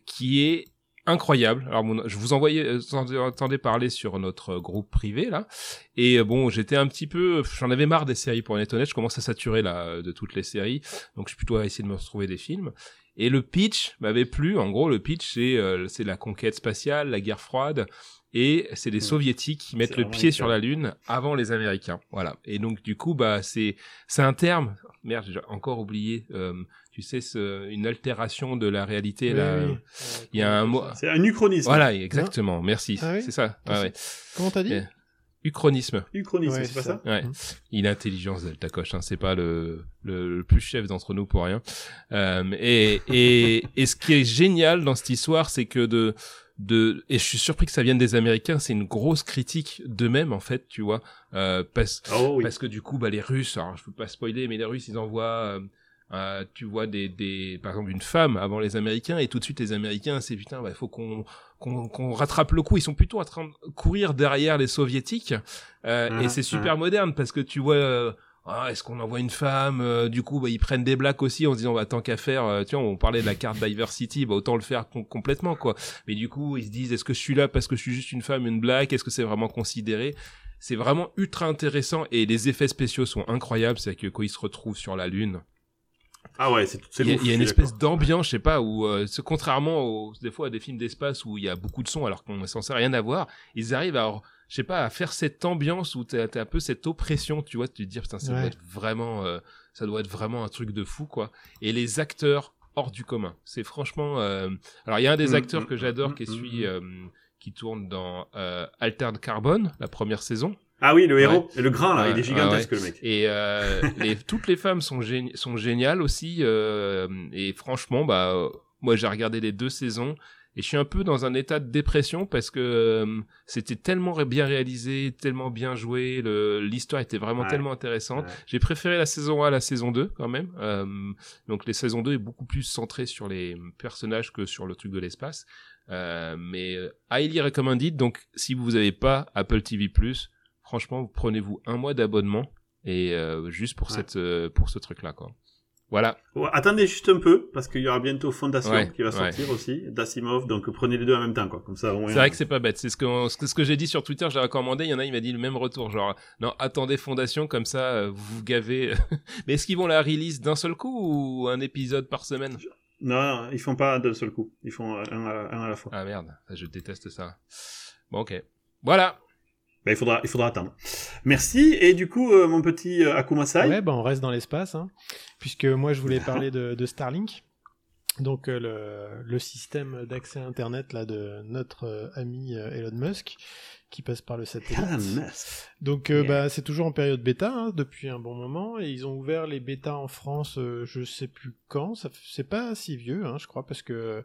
qui est incroyable. Alors je vous envoyais, euh, entendais parler sur notre groupe privé là, et euh, bon, j'étais un petit peu, j'en avais marre des séries pour être honnête. Je commence à saturer là euh, de toutes les séries, donc je suis plutôt à essayer de me retrouver des films. Et le pitch m'avait plu. En gros, le pitch c'est euh, c'est la conquête spatiale, la guerre froide. Et c'est les soviétiques qui mettent le pied sur la lune avant les américains. Voilà. Et donc du coup, bah c'est c'est un terme. Merde, j'ai encore oublié. euh, tu sais, ce- une altération de la réalité. Oui, là. oui. Il y a un mot. C'est un uchronisme. Voilà, exactement. Merci. Ah oui c'est ça. Ouais, ouais. Comment t'as dit Eh, Uchronisme. Uchronisme, Ouais, c'est pas ça, ça. Ouais. Mhm. Il a intelligence, Delta Coche. Hein. C'est pas le, le, le plus chef d'entre nous pour rien. Euh, et, et, et ce qui est génial dans cette histoire, c'est que de, de, et je suis surpris que ça vienne des Américains, c'est une grosse critique d'eux-mêmes, en fait, tu vois. Euh, parce, Oh oui. parce que du coup, bah, les Russes, alors je peux pas spoiler, mais les Russes, ils envoient, euh, euh, tu vois, des, des, par exemple, une femme avant les Américains, et tout de suite, les Américains, c'est putain, bah, il faut qu'on, qu'on, rattrape le coup. Ils sont plutôt en train de courir derrière les Soviétiques, euh, et c'est super moderne parce que tu vois, euh, ah, est-ce qu'on envoie une femme Euh, Du coup, bah, ils prennent des blacks aussi en se disant, bah, tant qu'à faire, euh, tu vois, on parlait de la carte diversity, bah, autant le faire com- complètement, quoi. Mais du coup, ils se disent, est-ce que je suis là parce que je suis juste une femme, une black? Est-ce que c'est vraiment considéré? C'est vraiment ultra intéressant et les effets spéciaux sont incroyables. C'est que quand ils se retrouvent sur la Lune, Ah ouais, c'est il y a, ouf, y a une espèce d'ambiance, je sais pas, où euh, contrairement aux, des fois à des films d'espace où il y a beaucoup de sons alors qu'on est censé rien avoir, ils arrivent à, je sais pas, à faire cette ambiance où t'as t'as un peu cette oppression, tu vois, de te dire putain ça doit Ouais. être vraiment, euh, ça doit être vraiment un truc de fou quoi. Et les acteurs hors du commun, c'est franchement. euh, Alors il y a un des Mm, acteurs mm, que j'adore mm, qui est celui euh, qui tourne dans euh, Altered Carbon, la première saison. Ah oui, le héros. Et le grand, là, Ouais, il est gigantesque, ouais, le mec. Et euh, les, toutes les femmes sont, géni- sont géniales aussi. euh, et franchement, bah, moi j'ai regardé les deux saisons et je suis un peu dans un état de dépression parce que euh, c'était tellement bien réalisé, tellement bien joué, l'histoire était vraiment Ouais. tellement intéressante. Ouais. J'ai préféré la saison 1 à la saison 2 quand même. Euh, donc les saisons 2 est beaucoup plus centrée sur les personnages que sur le truc de l'espace. Euh, mais euh, highly recommended. Donc si vous n'avez pas Apple TV+, franchement, prenez-vous un mois d'abonnement et euh, juste pour Ouais. cette euh, pour ce truc là quoi. Voilà. Ouais, attendez juste un peu, parce qu'il y aura bientôt Fondation Ouais, qui va ouais. sortir aussi, d'Asimov, donc prenez les deux en même temps, quoi. Comme ça. C'est vrai que c'est pas bête. C'est ce que ce que, j'ai dit sur Twitter. J'ai recommandé. Il y en a, il m'a dit le même retour. Genre, non, attendez Fondation comme ça, euh, vous vous gavez. Mais est-ce qu'ils vont la release d'un seul coup ou un épisode par semaine? Non, non, ils font pas d'un seul coup. Ils font un à, un à la fois. Ah merde, je déteste ça. Bon ok. Voilà. Ben, il faudra, il faudra attendre. Merci. Et du coup, euh, mon petit euh, Akumasai. Ouais, bah on reste dans l'espace, hein, puisque moi je voulais parler de, de Starlink, donc euh, le, le système d'accès Internet là de notre euh, ami euh, Elon Musk, qui passe par le satellite. Ah. Donc euh, Yeah. bah, c'est toujours en période bêta hein, depuis un bon moment et ils ont ouvert les bêtas en France euh, je sais plus quand c'est pas si vieux hein, je crois parce que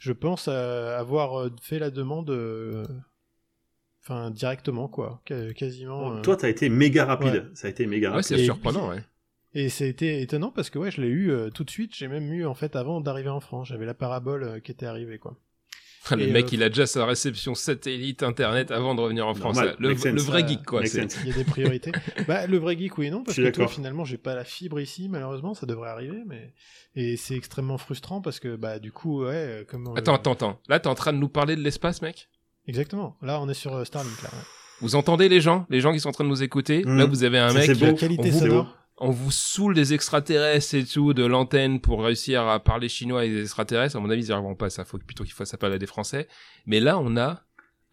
je pense à avoir fait la demande euh, enfin directement quoi Qua- quasiment euh. Toi, t'as été méga rapide. Ouais. Ça a été méga Ouais, rapide. c'est surprenant, ouais. Et c'était étonnant parce que ouais je l'ai eu euh, tout de suite j'ai même eu en fait avant d'arriver en France j'avais la parabole euh, qui était arrivée quoi Le Et, mec, euh, il a déjà sa réception satellite internet avant de revenir en France. Normal, le, vrai Ça, geek, quoi. il y a des priorités bah le vrai geek oui et non parce que toi finalement j'ai pas la fibre ici malheureusement ça devrait arriver mais et c'est extrêmement frustrant parce que bah du coup ouais comme on- Attends, attends, attends. Là, t'es en train de nous parler de l'espace, mec? Exactement là on est sur euh, Starlink là ouais. Vous entendez les gens? Les gens qui sont en train de nous écouter? Là, vous avez un Ça, mec beau. la qualité sonore on vous saoule des extraterrestres et tout de l'antenne pour réussir à parler chinois et des extraterrestres. À mon avis, ils n'y arriveront pas. Ça faut plutôt qu'il fasse appel à des Français. Mais là, on a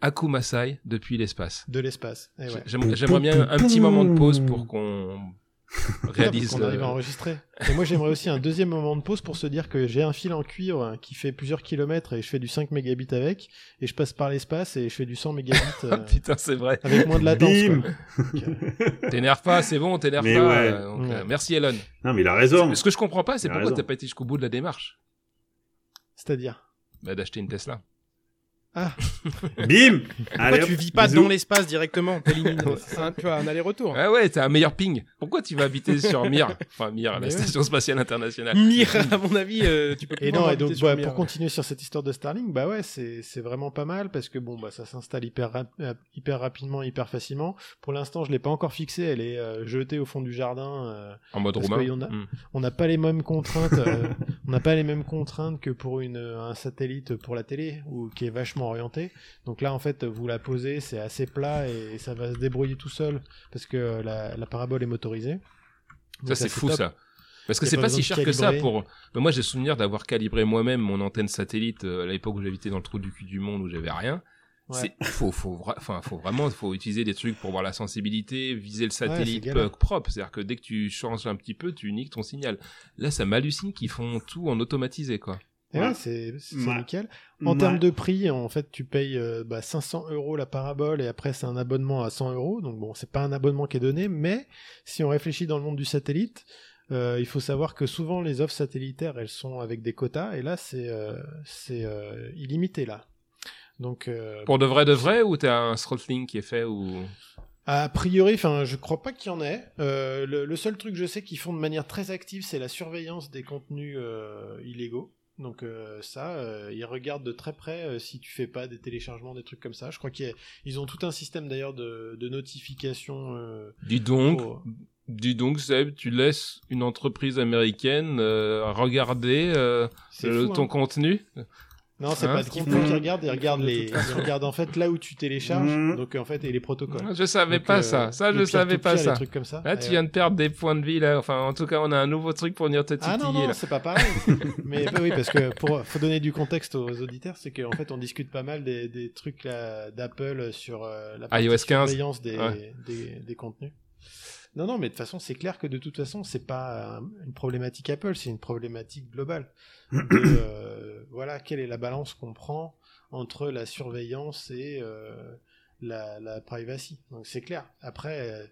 Akumasai depuis l'espace. de l'espace Eh ouais. J'aimerais bien un petit moment de pause pour qu'on réalise. qu'on arrive à enregistrer. Et moi, j'aimerais aussi un deuxième moment de pause pour se dire que j'ai un fil en cuivre qui fait plusieurs kilomètres et je fais du 5 mégabits avec, et je passe par l'espace et je fais du 100 mégabits euh, Putain, c'est vrai. avec moins de latence. Euh, T'énerve pas, c'est bon, t'énerve pas. ouais. Euh, donc, Ouais. euh, merci Elon. Non, mais il a raison. Ce que je comprends pas, c'est pourquoi t'as pas été jusqu'au bout de la démarche C'est-à-dire bah, d'acheter une Tesla. Ah, Bim Pourquoi Allez, tu vis pas bisous. dans l'espace directement un, tu vois, un aller-retour. Ah ouais, t'as un meilleur ping. Pourquoi tu vas habiter sur Mir? Enfin, Mir, la station spatiale internationale. Mir, à mon avis, euh, tu peux plus Et non, et donc bah, Mir. pour continuer sur cette histoire de Starlink, bah ouais, c'est c'est vraiment pas mal parce que bon bah ça s'installe hyper rap- euh, hyper rapidement, hyper facilement. Pour l'instant, je l'ai pas encore fixée, elle est euh, jetée au fond du jardin. euh, En mode Parce roumain. Hmm. on n'a pas les mêmes contraintes, euh, on n'a pas les mêmes contraintes que pour une un satellite pour la télé ou qui est vachement orienté. Donc là en fait, vous la posez, c'est assez plat et ça va se débrouiller tout seul parce que euh, la, la parabole est motorisée. Ça, Donc c'est c'est fou, top. ça. Parce que c'est pas si cher que ça pour. Moi, j'ai souvenir d'avoir calibré moi-même mon antenne satellite euh, à l'époque où j'habitais dans le trou du cul du monde où j'avais rien. Ouais. Faut faut vra- enfin faut vraiment faut utiliser des trucs pour voir la sensibilité, viser le satellite euh, propre, c'est-à-dire que dès que tu changes un petit peu, tu niques ton signal. Là, ça m'hallucine qu'ils font tout en automatisé quoi. Et ouais, Ouais. c'est Ouais. nickel. En Ouais. termes de prix, en fait, tu payes euh, bah, 500 euros la parabole et après c'est un abonnement à 100 euros. Donc bon, c'est pas un abonnement qui est donné, mais si on réfléchit dans le monde du satellite, euh, il faut savoir que souvent les offres satellitaires, elles sont avec des quotas et là c'est euh, c'est illimité là. Donc Pour de vrai de vrai ou t'as un throttling qui est fait ou? A priori, enfin, je crois pas qu'il y en ait. Le, le seul truc que je sais qu'ils font de manière très active, c'est la surveillance des contenus illégaux. Donc euh, ça, euh, ils regardent de très près euh, si tu fais pas des téléchargements, des trucs comme ça. Je crois qu'ils ils ont tout un système d'ailleurs de, de notification. Dis donc, pour- dis donc Seb, tu laisses une entreprise américaine regarder fou, ton hein. contenu? Non, c'est Hein, pas c'est ce qu'ils fou. font qu'ils regardent. Ils regardent De les, ils regardent en fait là où tu télécharges. Mhm. Donc en fait et les protocoles. Je savais Donc, pas euh, ça, ça je savais pas ça. Les trucs comme ça. Là, Et tu ouais. viens de perdre des points de vie, là. Enfin, en tout cas, on a un nouveau truc pour venir te titiller, Ah non, non, c'est pas pareil. Mais bah oui, parce que pour faut donner du contexte aux auditeurs, c'est qu'en fait on discute pas mal des, des trucs là, d'Apple sur euh, la partie iOS 15. surveillance des, Ouais. des, des contenus. Non, non, mais de toute façon, c'est clair que de toute façon, c'est pas une problématique Apple, c'est une problématique globale. De, euh, voilà, quelle est la balance qu'on prend entre la surveillance et euh, la, la privacy. Donc c'est clair. Après, euh,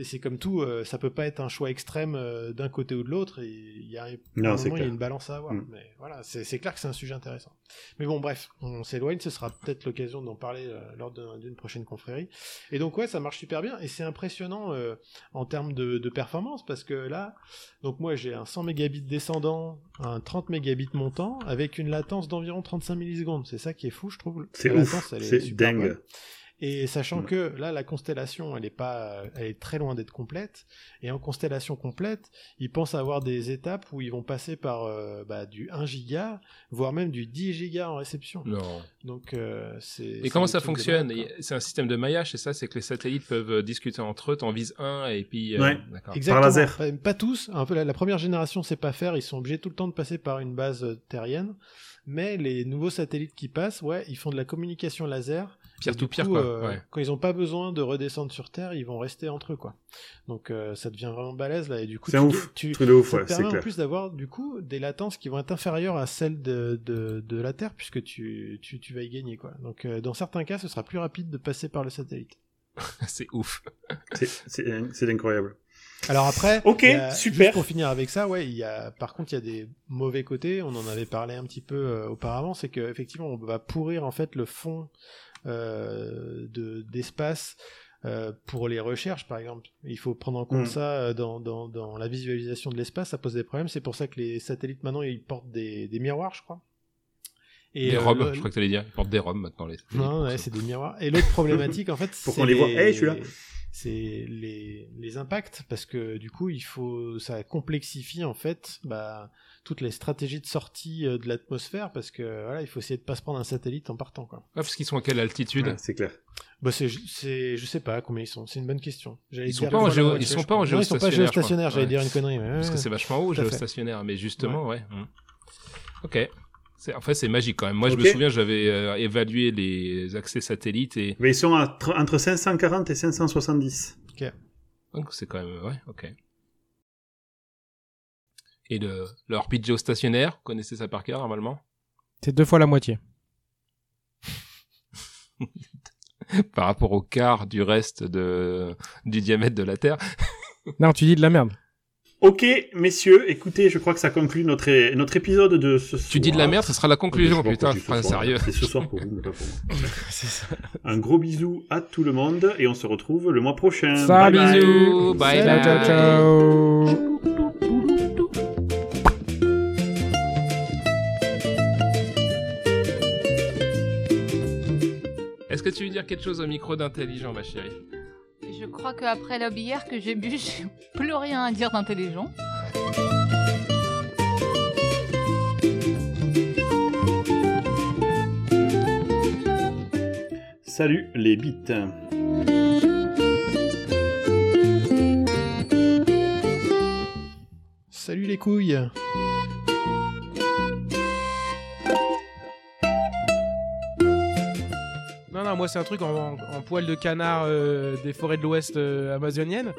et c'est comme tout, euh, ça peut pas être un choix extrême euh, d'un côté ou de l'autre. et Il y a, Non, moment, il y a une balance à avoir. Mm. Mais voilà, c'est clair que c'est un sujet intéressant. Mais bon, bref, on s'éloigne. Ce sera peut-être l'occasion d'en parler euh, lors d'un- d'une prochaine confrérie. Et donc ouais, ça marche super bien et c'est impressionnant euh, en termes de, de performance parce que là, donc moi j'ai un 100 mégabits descendant, un 30 mégabits montant avec une latence d'environ 35 millisecondes. C'est ça qui est fou, je trouve. C'est ouf, c'est dingue. bonne. Et sachant Ouais. que là, la constellation, elle est pas, elle est très loin d'être complète. Et en constellation complète, ils pensent avoir des étapes où ils vont passer par euh, bah, du 1 giga, voire même du 10 giga en réception. Non. Donc euh, c'est. Et comment ça fonctionne? C'est un système de maillage, c'est ça? C'est que les satellites peuvent euh, discuter entre eux, t'en vises un et puis. euh, Ouais. D'accord. Exactement. laser. Pas, pas tous. Un peu la, la première génération, c'est pas faire. Ils sont obligés tout le temps de passer par une base euh, terrienne. Mais les nouveaux satellites qui passent, ouais, ils font de la communication laser. Pire tout pire, coup, quoi. euh, Ouais. Quand ils ont pas besoin de redescendre sur Terre, ils vont rester entre eux, quoi. Donc euh, ça devient vraiment balèze là. Et du coup, C'est tu, ouf. tu, Truc de ouf, ça ouais, te permet en clair. plus d'avoir du coup des latences qui vont être inférieures à celles de, de, de la Terre puisque tu, tu, tu vas y gagner, quoi. Donc euh, dans certains cas, ce sera plus rapide de passer par le satellite. c'est ouf. C'est- incroyable. Alors après, Ok, a- super. Juste pour finir avec ça, ouais, il y a, par contre, il y a des mauvais côtés. On en avait parlé un petit peu euh, auparavant, c'est que effectivement, on va pourrir en fait le fond euh, de d'espace. euh, pour les recherches, par exemple, il faut prendre en compte Mm. ça euh, dans, dans, dans la visualisation de l'espace. Ça pose des problèmes. C'est pour ça que les satellites maintenant ils portent des, des miroirs, je crois. Et des euh, robes, le- je crois que t'allais dire. Ils portent des robes maintenant, les non, pour ouais, c'est des miroirs. Et l'autre problématique, en fait, Pour c'est qu'on les voit. les- Hey, je suis là. C'est les, les impacts, parce que du coup, il faut, ça complexifie en fait bah, toutes les stratégies de sortie euh, de l'atmosphère, parce que voilà, il faut essayer de pas se prendre un satellite en partant, quoi. Ah, parce qu'ils sont à quelle altitude Ouais, c'est clair. Bah, c'est, c'est, je sais pas combien ils sont. C'est une bonne question. Ils sont pas géo- ils sont pas en. Non, Ils sont pas géostationnaire, géostationnaires. J'allais Ouais. dire une connerie. mais Parce ouais, que c'est vachement haut, géostationnaire. Mais justement, ouais. hum. Ok. C'est- En fait, c'est magique quand même. Moi, je Ok. me souviens, j'avais euh, évalué les accès satellites et Mais ils sont tr- entre 540 et 570. donc c'est quand même ouais, ok. Et le, le orbite géostationnaire, vous connaissez ça par cœur normalement? C'est deux fois la moitié. Par rapport au quart du reste de, du diamètre de la Terre. Non, tu dis de la merde. Ok, messieurs, écoutez, je crois que ça conclut notre, é- notre épisode de ce soir. Tu dis de la merde, ce sera la conclusion, putain, je sérieux. C'est ce soir pour vous, mais pas pour moi. C'est ça. Un gros bisou à tout le monde et on se retrouve le mois prochain. Salut, Bye bye. Bisous, bye Ciao, ciao, bye. ciao. Est-ce que tu veux dire quelque chose au micro d'intelligent, ma chérie? Je crois qu'après la bière que j'ai bu, j'ai plus rien à dire d'intelligent. Salut les bites. Salut les couilles Moi c'est un truc en, en- en poil de canard euh, des forêts de l'Ouest euh, amazoniennes.